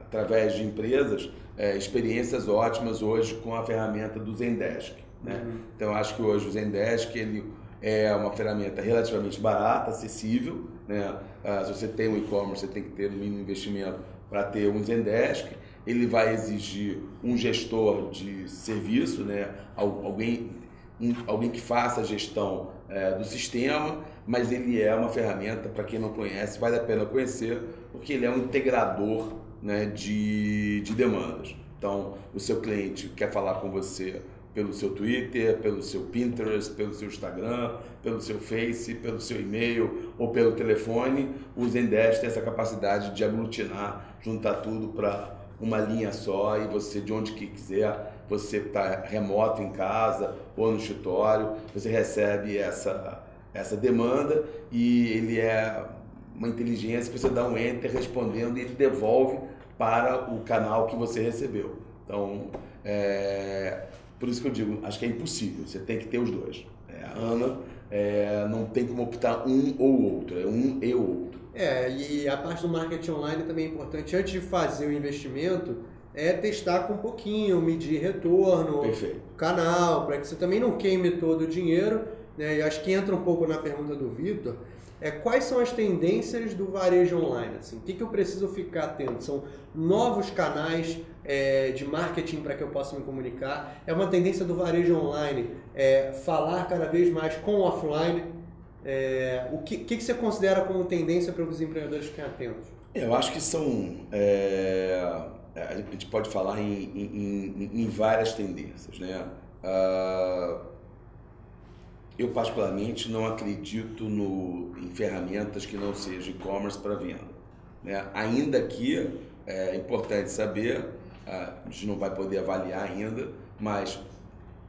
através de empresas, é, experiências ótimas hoje com a ferramenta do Zendesk. Né? Uhum. Então, acho que hoje o Zendesk ele é uma ferramenta relativamente barata, acessível. Né? Ah, se você tem um e-commerce, você tem que ter um mínimo investimento para ter um Zendesk. Ele vai exigir um gestor de serviço, né? alguém, um, alguém que faça a gestão é, do sistema, mas ele é uma ferramenta, para quem não conhece, vale a pena conhecer, porque ele é um integrador né, de, de demandas. Então, o seu cliente quer falar com você pelo seu Twitter, pelo seu Pinterest, pelo seu Instagram, pelo seu Face, pelo seu e-mail ou pelo telefone, o Zendesk tem essa capacidade de aglutinar, juntar tudo para uma linha só e você de onde que quiser, você está remoto em casa ou no escritório, você recebe essa, essa demanda e ele é uma inteligência que você dá um enter respondendo e ele devolve para o canal que você recebeu. Então, é, por isso que eu digo, acho que é impossível, você tem que ter os dois. É, a Ana é, não tem como optar um ou outro, é um e outro. É, e a parte do marketing online também é importante. Antes de fazer o investimento, é testar com um pouquinho, medir retorno, Perfeito. canal, para que você também não queime todo o dinheiro. Né? E acho que entra um pouco na pergunta do Vitor. É, quais são as tendências do varejo online? Assim, o que, que eu preciso ficar atento? São novos canais é, de marketing para que eu possa me comunicar. É uma tendência do varejo online é, falar cada vez mais com o offline. É, o que, que, que, você considera como tendência para os empreendedores ficarem atentos? Eu acho que são. É, a gente pode falar em, em, em, em várias tendências. Né? Uh, eu, particularmente, não acredito no, em ferramentas que não sejam e-commerce para venda. Né? Ainda que é importante saber a gente não vai poder avaliar ainda, mas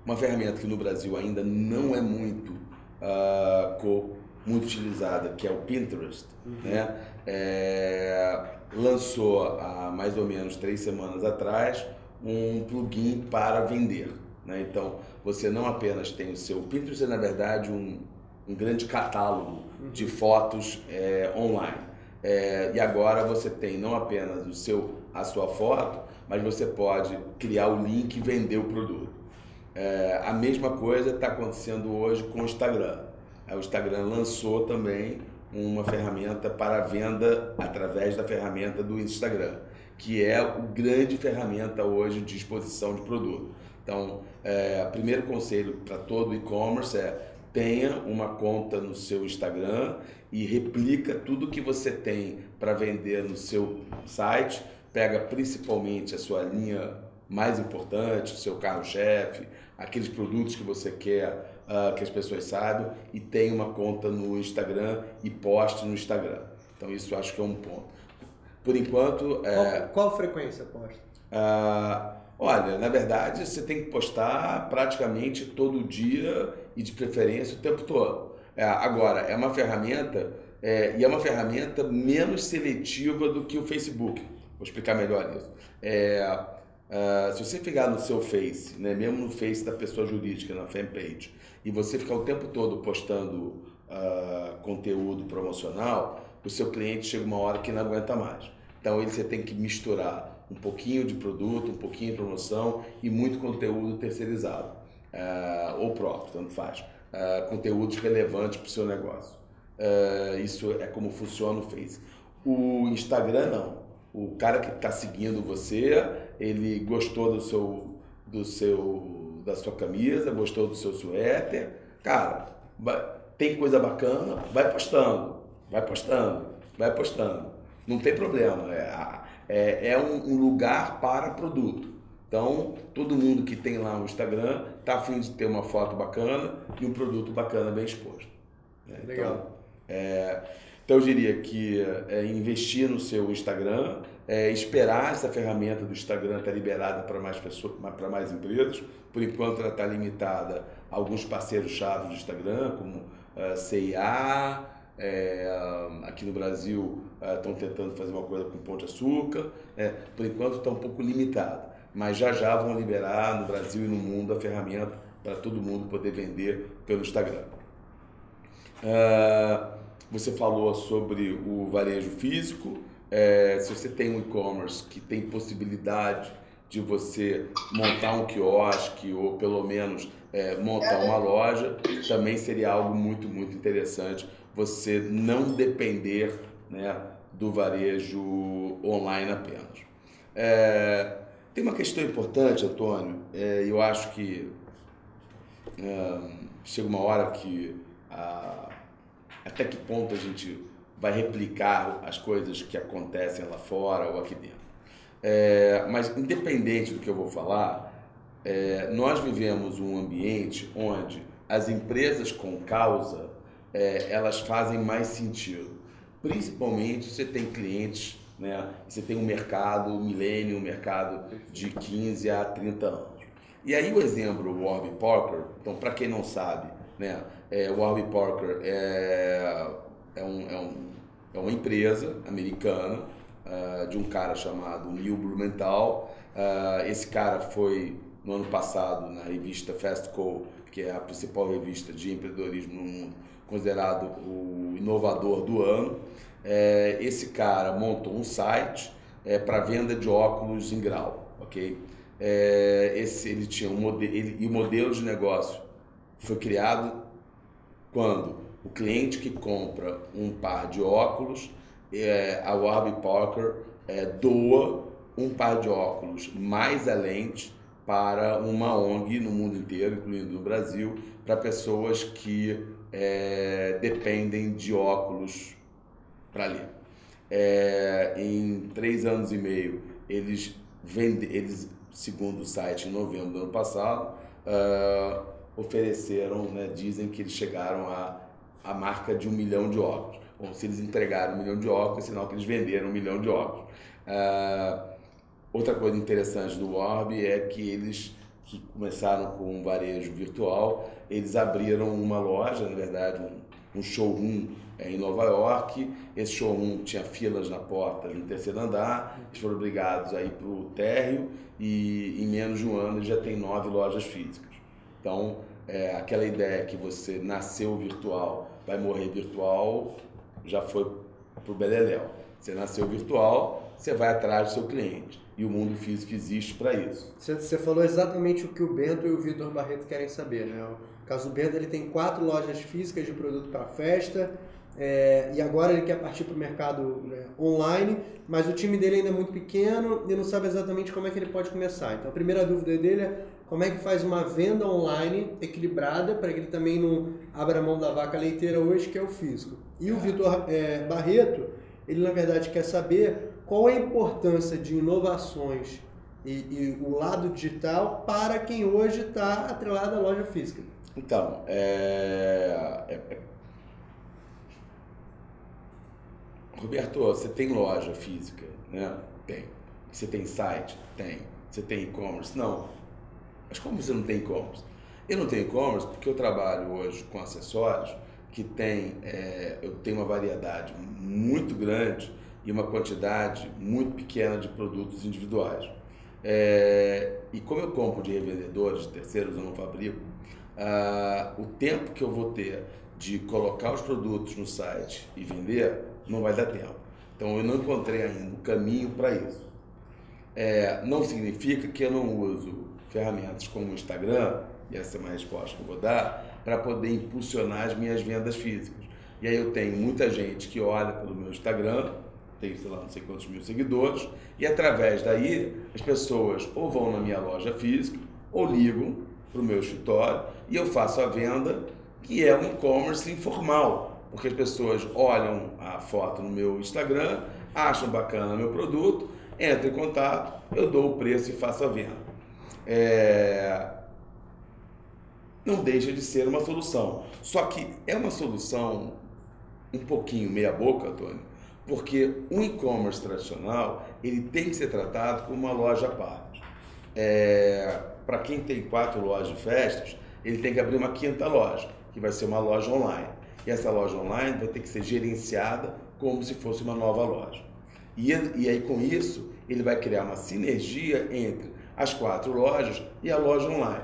uma ferramenta que no Brasil ainda não é muito, uh, muito utilizada, que é o Pinterest, uhum. né? É, lançou há mais ou menos três semanas atrás um plugin para vender. Né? Então, você não apenas tem o seu Pinterest, é na verdade um, um grande catálogo uhum. de fotos é, online. É, e agora você tem não apenas o seu, a sua foto, mas você pode criar o link e vender o produto. É, a mesma coisa está acontecendo hoje com o Instagram. É, o Instagram lançou também uma ferramenta para venda através da ferramenta do Instagram, que é o grande ferramenta hoje de exposição de produto. Então, é, o primeiro conselho para todo e-commerce é tenha uma conta no seu Instagram e replica tudo que você tem para vender no seu site. Pega principalmente a sua linha mais importante, o seu carro-chefe, aqueles produtos que você quer uh, que as pessoas saibam e tenha uma conta no Instagram e poste no Instagram. Então isso acho que é um ponto. Por enquanto... É, qual, qual frequência posta? Uh, olha, na verdade você tem que postar praticamente todo dia e de preferência o tempo todo. É, agora, é uma ferramenta é, e é uma ferramenta menos seletiva do que o Facebook. Vou explicar melhor isso. É, uh, se você ficar no seu Face, né, mesmo no Face da pessoa jurídica, na fanpage, e você ficar o tempo todo postando uh, conteúdo promocional, o seu cliente chega uma hora que não aguenta mais. Então, ele, você tem que misturar um pouquinho de produto, um pouquinho de promoção e muito conteúdo terceirizado uh, ou próprio, tanto faz, uh, conteúdos relevantes para o seu negócio. Uh, isso é como funciona o Face. O Instagram não. O cara que está seguindo você, ele gostou do seu, do seu, da sua camisa, gostou do seu suéter, cara, tem coisa bacana, vai postando, vai postando, vai postando. Não tem problema. É, é, é um, um lugar para produto. Então, todo mundo que tem lá um Instagram está afim de ter uma foto bacana e um produto bacana bem exposto. Né? Legal. Então, é, então, eu diria que é, investir no seu Instagram, é, esperar essa ferramenta do Instagram estar liberada para mais pessoas, para mais empresas. Por enquanto, ela está limitada a alguns parceiros-chave do Instagram, como uh, CIA, é, aqui no Brasil estão uh, tentando fazer uma coisa com Pão de Açúcar. É, por enquanto, está um pouco limitado mas já já vão liberar no Brasil e no mundo a ferramenta para todo mundo poder vender pelo Instagram. Uh, você falou sobre o varejo físico. É, se você tem um e-commerce que tem possibilidade de você montar um quiosque ou pelo menos é, montar uma loja, também seria algo muito, muito interessante você não depender né, do varejo online apenas. É, tem uma questão importante, Antônio, é, eu acho que é, chega uma hora que a, até que ponto a gente vai replicar as coisas que acontecem lá fora ou aqui dentro. É, mas independente do que eu vou falar, é, nós vivemos um ambiente onde as empresas com causa é, elas fazem mais sentido. Principalmente você tem clientes né? Você tem um mercado milênio, um mercado de 15 a 30 anos. E aí o exemplo, o Warby Parker, então para quem não sabe, né, é, o Warby Parker é, é, um, é, um, é uma empresa americana uh, de um cara chamado Neil Blumenthal. Uh, esse cara foi no ano passado na revista Fast Co, que é a principal revista de empreendedorismo no mundo, considerado o inovador do ano é, esse cara montou um site é, para venda de óculos em grau, ok? É, esse, ele tinha um modelo, e o modelo de negócio foi criado quando o cliente que compra um par de óculos, é, a Warby Parker é, doa um par de óculos mais a lente para uma ONG no mundo inteiro, incluindo no Brasil, para pessoas que é, dependem de óculos para ler. É, em três anos e meio, eles vendem, eles, segundo o site, em novembro do ano passado, uh, ofereceram, né, dizem que eles chegaram a, a marca de um milhão de óculos. Bom, se eles entregaram um milhão de óculos, é sinal que eles venderam um milhão de óculos. Uh, outra coisa interessante do Orb é que eles que começaram com um varejo virtual, eles abriram uma loja, na verdade, um, um showroom é, em Nova York. Esse showroom tinha filas na porta no terceiro andar. Eles foram obrigados a ir para o térreo e em menos de um ano já tem nove lojas físicas. Então, é, aquela ideia que você nasceu virtual, vai morrer virtual, já foi para o Beleléu. Você nasceu virtual, você vai atrás do seu cliente. E o mundo físico existe para isso. Você falou exatamente o que o Bento e o Vitor Barreto querem saber, né? O caso do Bento ele tem quatro lojas físicas de produto para festa, é, e agora ele quer partir para o mercado né, online, mas o time dele ainda é muito pequeno e não sabe exatamente como é que ele pode começar. Então a primeira dúvida dele é como é que faz uma venda online equilibrada para que ele também não abra mão da vaca leiteira hoje, que é o físico. E o Vitor é, Barreto, ele na verdade quer saber qual a importância de inovações e, e o lado digital para quem hoje está atrelado à loja física. Então, é, é, é Roberto, você tem loja física, né? Tem. Você tem site? Tem. Você tem e-commerce? Não. Mas como você não tem e-commerce? Eu não tenho e-commerce porque eu trabalho hoje com acessórios que tem, é, eu tenho uma variedade muito grande e uma quantidade muito pequena de produtos individuais. É, e como eu compro de revendedores, de terceiros, eu não fabrico, ah, o tempo que eu vou ter de colocar os produtos no site e vender não vai dar tempo. Então eu não encontrei ainda o caminho para isso. É, não significa que eu não uso ferramentas como o Instagram, e essa é uma resposta que eu vou dar, para poder impulsionar as minhas vendas físicas. E aí eu tenho muita gente que olha pelo meu Instagram, tenho, sei lá, não sei quantos mil seguidores, e através daí as pessoas ou vão na minha loja física, ou ligam para o meu escritório, e eu faço a venda, que é um e-commerce informal, porque as pessoas olham a foto no meu Instagram, acham bacana meu produto, entram em contato, eu dou o preço e faço a venda. É... Não deixa de ser uma solução. Só que é uma solução um pouquinho meia boca, Antônio, porque o e-commerce tradicional ele tem que ser tratado como uma loja à parte. É... Para quem tem quatro lojas de festas, ele tem que abrir uma quinta loja, que vai ser uma loja online. E essa loja online vai ter que ser gerenciada como se fosse uma nova loja. E, e aí, com isso, ele vai criar uma sinergia entre as quatro lojas e a loja online.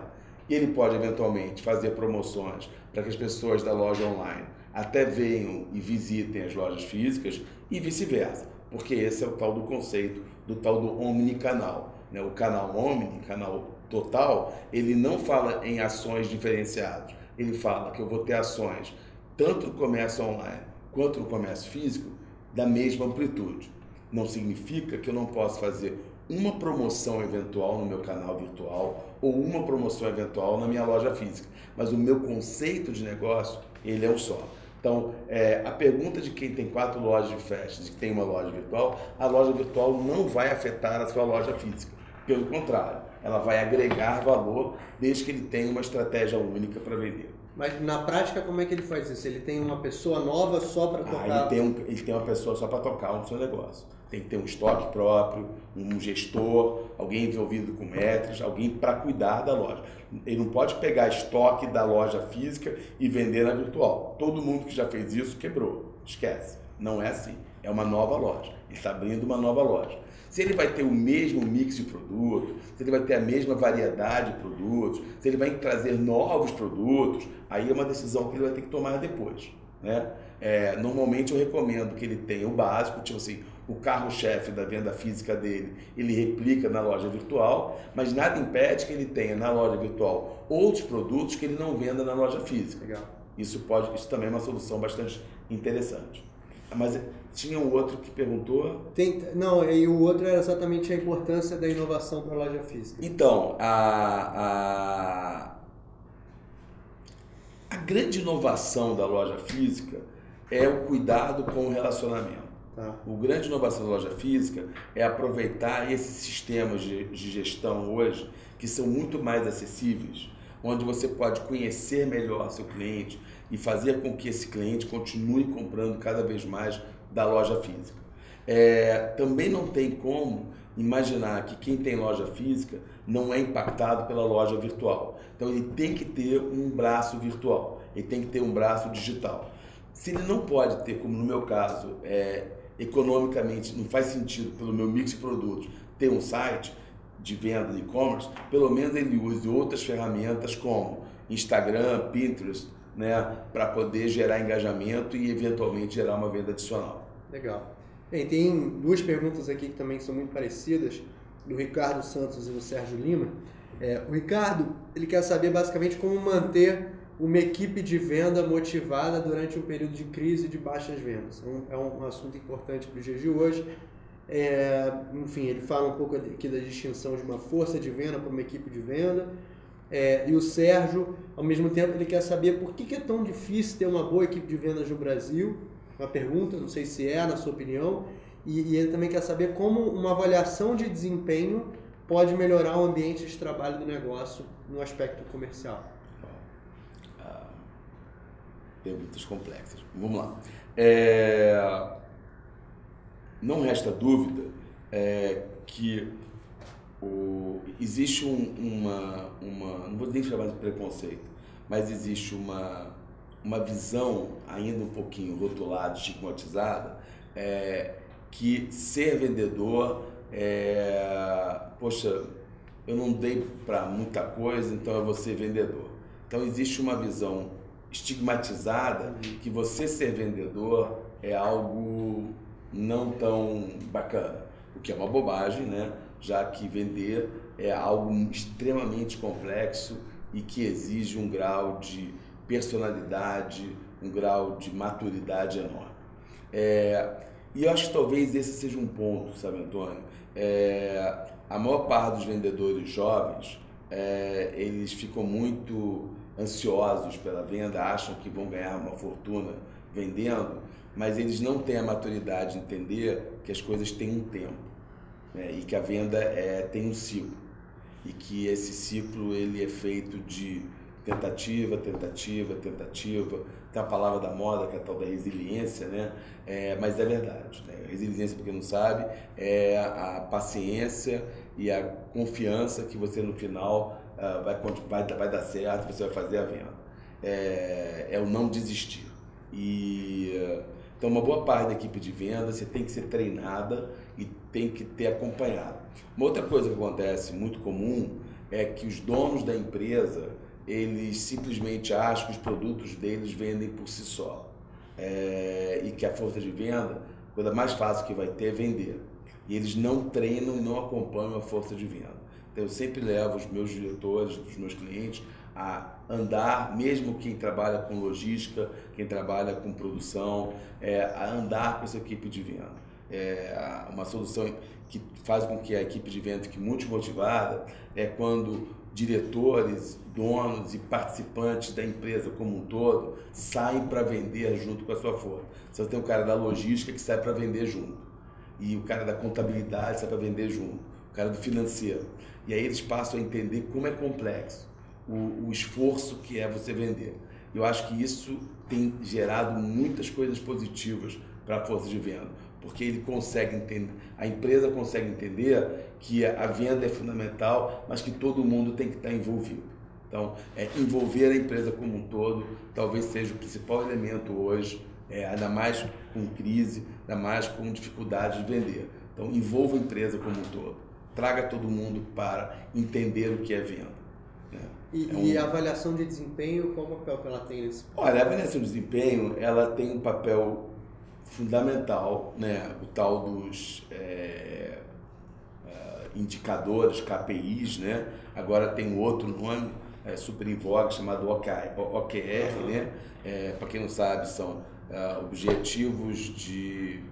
E ele pode, eventualmente, fazer promoções para que as pessoas da loja online até venham e visitem as lojas físicas e vice-versa. Porque esse é o tal do conceito do tal do omnicanal. Né? O canal omni, canal total, ele não fala em ações diferenciadas. Ele fala que eu vou ter ações tanto no comércio online quanto no comércio físico, da mesma amplitude. Não significa que eu não possa fazer uma promoção eventual no meu canal virtual ou uma promoção eventual na minha loja física, mas o meu conceito de negócio ele é um só. Então, é, a pergunta de quem tem quatro lojas de festas e que tem uma loja virtual, a loja virtual não vai afetar a sua loja física. Pelo contrário, ela vai agregar valor desde que ele tenha uma estratégia única para vender. Mas na prática, como é que ele faz isso? Ele tem uma pessoa nova só para tocar? Ah, ele, tem um, ele tem uma pessoa só para tocar o seu negócio. Tem que ter um estoque próprio, um gestor, alguém envolvido com metas, alguém para cuidar da loja. Ele não pode pegar estoque da loja física e vender na virtual. Todo mundo que já fez isso quebrou. Esquece. Não é assim. É uma nova loja. Ele está abrindo uma nova loja. Se ele vai ter o mesmo mix de produtos, se ele vai ter a mesma variedade de produtos, se ele vai trazer novos produtos, aí é uma decisão que ele vai ter que tomar depois. Né? É, normalmente eu recomendo que ele tenha o básico, tipo assim, o carro-chefe da venda física dele, ele replica na loja virtual, mas nada impede que ele tenha na loja virtual outros produtos que ele não venda na loja física. Legal. Isso pode, isso também é uma solução bastante interessante. Mas tinha um outro que perguntou. Tem, não, e o outro era exatamente a importância da inovação para a loja física. Então, a, a, a grande inovação da loja física é o cuidado com o relacionamento. Tá. O grande inovação da loja física é aproveitar esses sistemas de, de gestão hoje que são muito mais acessíveis, onde você pode conhecer melhor seu cliente e fazer com que esse cliente continue comprando cada vez mais da loja física. É, também não tem como imaginar que quem tem loja física não é impactado pela loja virtual. Então ele tem que ter um braço virtual, ele tem que ter um braço digital. Se ele não pode ter, como no meu caso, é, economicamente não faz sentido pelo meu mix de produtos ter um site de venda de e-commerce, pelo menos ele use outras ferramentas como Instagram, Pinterest, né, para poder gerar engajamento e eventualmente gerar uma venda adicional. Legal. Bem, tem duas perguntas aqui que também são muito parecidas, do Ricardo Santos e do Sérgio Lima. É, o Ricardo, ele quer saber basicamente como manter uma equipe de venda motivada durante um período de crise de baixas vendas. É um, é assunto importante para os dias de hoje. É, enfim, ele fala um pouco aqui da distinção de uma força de venda para uma equipe de venda. É, e o Sérgio, ao mesmo tempo, ele quer saber por que, que é tão difícil ter uma boa equipe de vendas no Brasil. Uma pergunta, não sei se é, na sua opinião. E, e ele também quer saber como uma avaliação de desempenho pode melhorar o ambiente de trabalho do negócio no aspecto comercial. Perguntas complexas. Vamos lá. É... Não resta dúvida é, que o... existe um, uma, uma. Não vou nem chamar de preconceito, mas existe uma, uma visão ainda um pouquinho rotulada, estigmatizada, é, que ser vendedor é, poxa, eu não dei para muita coisa, então eu vou ser vendedor. Então existe uma visão estigmatizada que você ser vendedor é algo não tão bacana, o que é uma bobagem, né? Já que vender é algo extremamente complexo e que exige um grau de personalidade, um grau de maturidade enorme. É, e eu acho que talvez esse seja um ponto, sabe, Antônio? É, a maior parte dos vendedores jovens, é, eles ficam muito ansiosos pela venda, acham que vão ganhar uma fortuna vendendo, mas eles não têm a maturidade de entender que as coisas têm um tempo né? e que a venda é, tem um ciclo e que esse ciclo ele é feito de tentativa, tentativa, tentativa. Tem a palavra da moda, que é a tal da resiliência, né? É, mas é verdade. Né? Resiliência, porque não sabe, é a paciência e a confiança que você no final uh, vai, vai, vai dar certo, você vai fazer a venda. É, é o não desistir. E então uma boa parte da equipe de venda você tem que ser treinada e tem que ter acompanhado. Uma outra coisa que acontece muito comum é que os donos da empresa eles simplesmente acham que os produtos deles vendem por si só. É, e que a força de venda, a coisa mais fácil que vai ter é vender. E eles não treinam e não acompanham a força de venda. Então eu sempre levo os meus diretores, os meus clientes, a andar, mesmo quem trabalha com logística, quem trabalha com produção, é, a andar com essa equipe de venda. É, uma solução que faz com que a equipe de venda fique muito motivada é quando diretores, donos e participantes da empresa como um todo saem para vender junto com a sua força. Você tem o cara da logística que sai para vender junto, e o cara da contabilidade sai para vender junto, o cara do financeiro. E aí eles passam a entender como é complexo o, o esforço que é você vender. Eu acho que isso tem gerado muitas coisas positivas para a força de venda porque ele consegue entender, a empresa consegue entender que a venda é fundamental, mas que todo mundo tem que estar envolvido. Então, é, envolver a empresa como um todo talvez seja o principal elemento hoje, é, ainda mais com crise, ainda mais com dificuldade de vender. Então, envolva a empresa como um todo. Traga todo mundo para entender o que é venda. Né? E, é um... e, a avaliação de desempenho, qual o papel que ela tem nesse? Olha, a avaliação de desempenho, ela tem um papel fundamental, né? o tal dos é, é, indicadores, KPIs, né? agora tem outro nome é, super em voga chamado OKR, OKR né? É, para quem não sabe, são é, objetivos de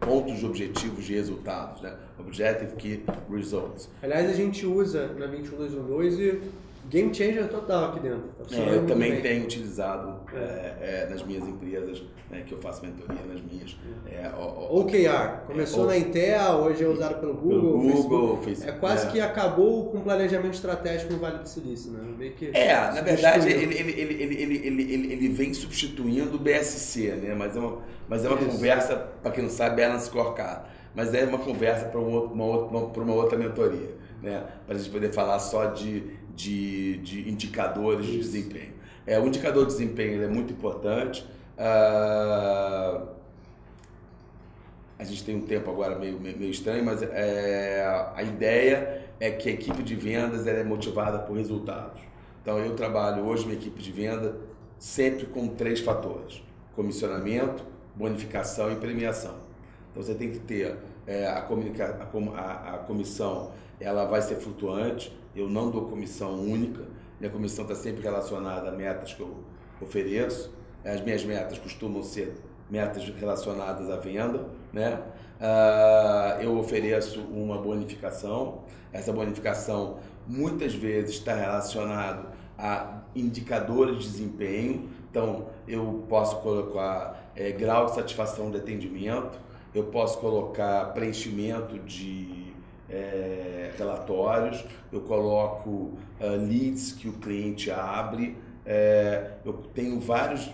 pontos de objetivos de resultados, né? Objective Key Results. Aliás, a gente usa na 21212 e game changer total aqui dentro. Tá é, eu também bem. tenho utilizado é. É, é, nas minhas empresas, né, que eu faço mentoria nas minhas. É, o, OKR, começou na Intel, hoje é usado pelo Google. Pelo Google, Facebook. É quase que acabou com planejamento estratégico no Vale do Silício, né? Meio que é, na verdade ele, ele, ele, ele, ele, ele, ele, ele vem substituindo o BSC, né? mas é uma, mas é uma conversa, para quem não sabe, Balance Scorecard. Mas é uma conversa para uma, uma, uma, uma outra mentoria, né? Para a gente poder falar só de de, de indicadores Isso. de desempenho. É, o indicador de desempenho é muito importante. Uh, a gente tem um tempo agora meio, meio, meio estranho, mas é, a ideia é que a equipe de vendas é motivada por resultados. Então eu trabalho hoje minha equipe de venda sempre com três fatores: comissionamento, bonificação e premiação. Então você tem que ter é, a, comunica, a, a, a comissão, ela vai ser flutuante, eu não dou comissão única, minha comissão está sempre relacionada a metas que eu ofereço. As minhas metas costumam ser metas relacionadas à venda, né? Uh, eu ofereço uma bonificação. Essa bonificação muitas vezes está relacionado a indicadores de desempenho. Então, eu posso colocar é, grau de satisfação de atendimento, eu posso colocar preenchimento de é, relatórios, eu coloco uh, leads que o cliente abre, é, eu tenho vários,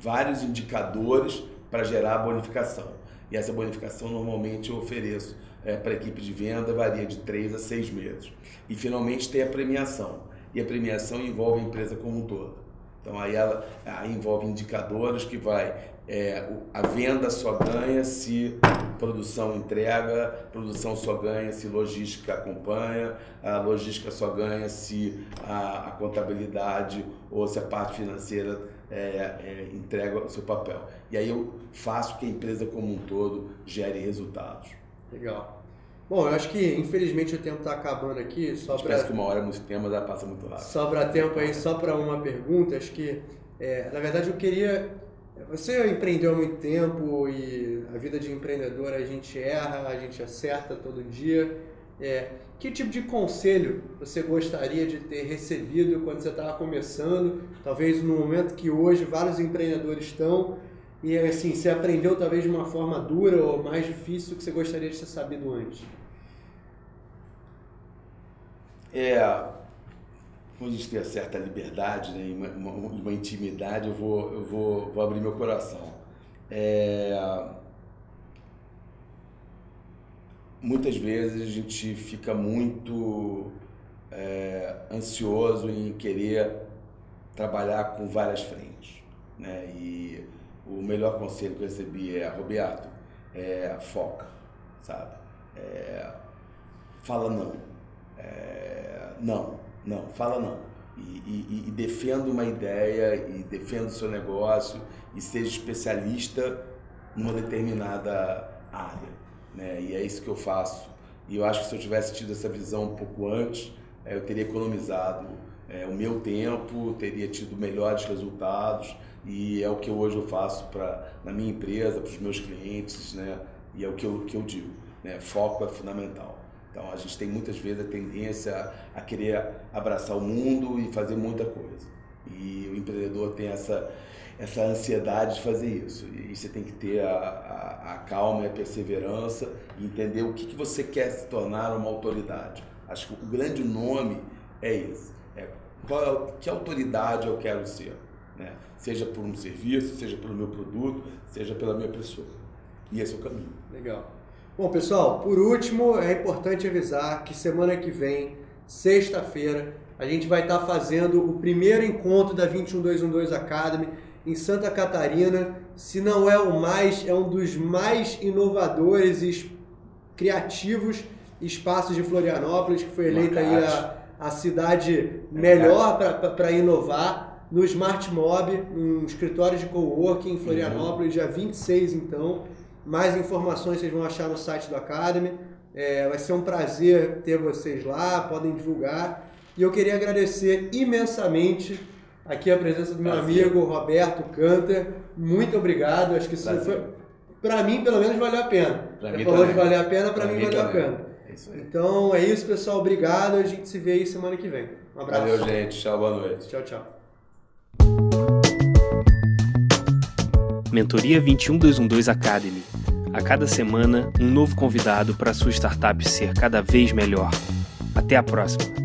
vários indicadores para gerar bonificação. E essa bonificação normalmente eu ofereço é, para a equipe de venda, varia de três a seis meses. E finalmente tem a premiação. E a premiação envolve a empresa como um todo. Então aí ela aí envolve indicadores que vai é, a venda só ganha se produção entrega, produção só ganha se logística acompanha, a logística só ganha se a, a contabilidade ou se a parte financeira é, é, entrega o seu papel. E aí eu faço que a empresa como um todo gere resultados. Legal. Bom, eu acho que infelizmente o tempo está acabando aqui. Só pra... Parece que uma hora é muito tempo, mas passa muito rápido. Sobra tempo aí só para uma pergunta. Acho que, é, na verdade, eu queria. Você empreendeu há muito tempo e a vida de empreendedor a gente erra, a gente acerta todo dia. É, que tipo de conselho você gostaria de ter recebido quando você estava começando? Talvez no momento que hoje vários empreendedores estão e assim, você aprendeu talvez de uma forma dura ou mais difícil que você gostaria de ter sabido antes? É, quando a gente tem certa liberdade, né, uma, uma, uma, intimidade, eu vou, eu vou, vou abrir meu coração. É, muitas vezes a gente fica muito é, ansioso em querer trabalhar com várias frentes, né? E o melhor conselho que eu recebi é, Roberto, é, foca, sabe? É, fala não. É, não, não, fala não. E, e, e defenda uma ideia e defenda o seu negócio e seja especialista numa determinada área. Né? E é isso que eu faço. E eu acho que se eu tivesse tido essa visão um pouco antes, é, eu teria economizado é, o meu tempo, teria tido melhores resultados e é o que hoje eu faço para na minha empresa, para os meus clientes, né? E é o que eu, que eu digo, né? Foco é fundamental. Então a gente tem muitas vezes a tendência a, querer abraçar o mundo e fazer muita coisa. E o empreendedor tem essa essa ansiedade de fazer isso. E você tem que ter a, a, a calma e a perseverança e entender o que, que você quer se tornar uma autoridade. Acho que o grande nome é esse. É, qual, é que autoridade eu quero ser? Né? Seja por um serviço, seja pelo meu produto, seja pela minha pessoa. E esse é o caminho. Legal. Bom, pessoal, por último, é importante avisar que semana que vem, sexta-feira, a gente vai estar fazendo o primeiro encontro da 21212 Academy em Santa Catarina. Se não é o mais, é um dos mais inovadores e criativos espaços de Florianópolis, que foi eleita aí a, a cidade melhor para inovar no Smart Mob, um escritório de coworking em Florianópolis, uhum. dia 26 então. Mais informações vocês vão achar no site do Academy. É, vai ser um prazer ter vocês lá, podem divulgar. E eu queria agradecer imensamente aqui a presença do meu prazer. amigo Roberto Canter. Muito obrigado. Acho que isso prazer. foi, para mim, pelo menos, valeu a pena. Pra Você falou também. de valer a pena, para mim, mim, valeu também. a pena. É então é isso, pessoal. Obrigado. A gente se vê aí semana que vem. Um abraço. Valeu, gente. Tchau, boa noite. Tchau, tchau. Mentoria 21212 Academy. A cada semana, um novo convidado para sua startup ser cada vez melhor. Até a próxima!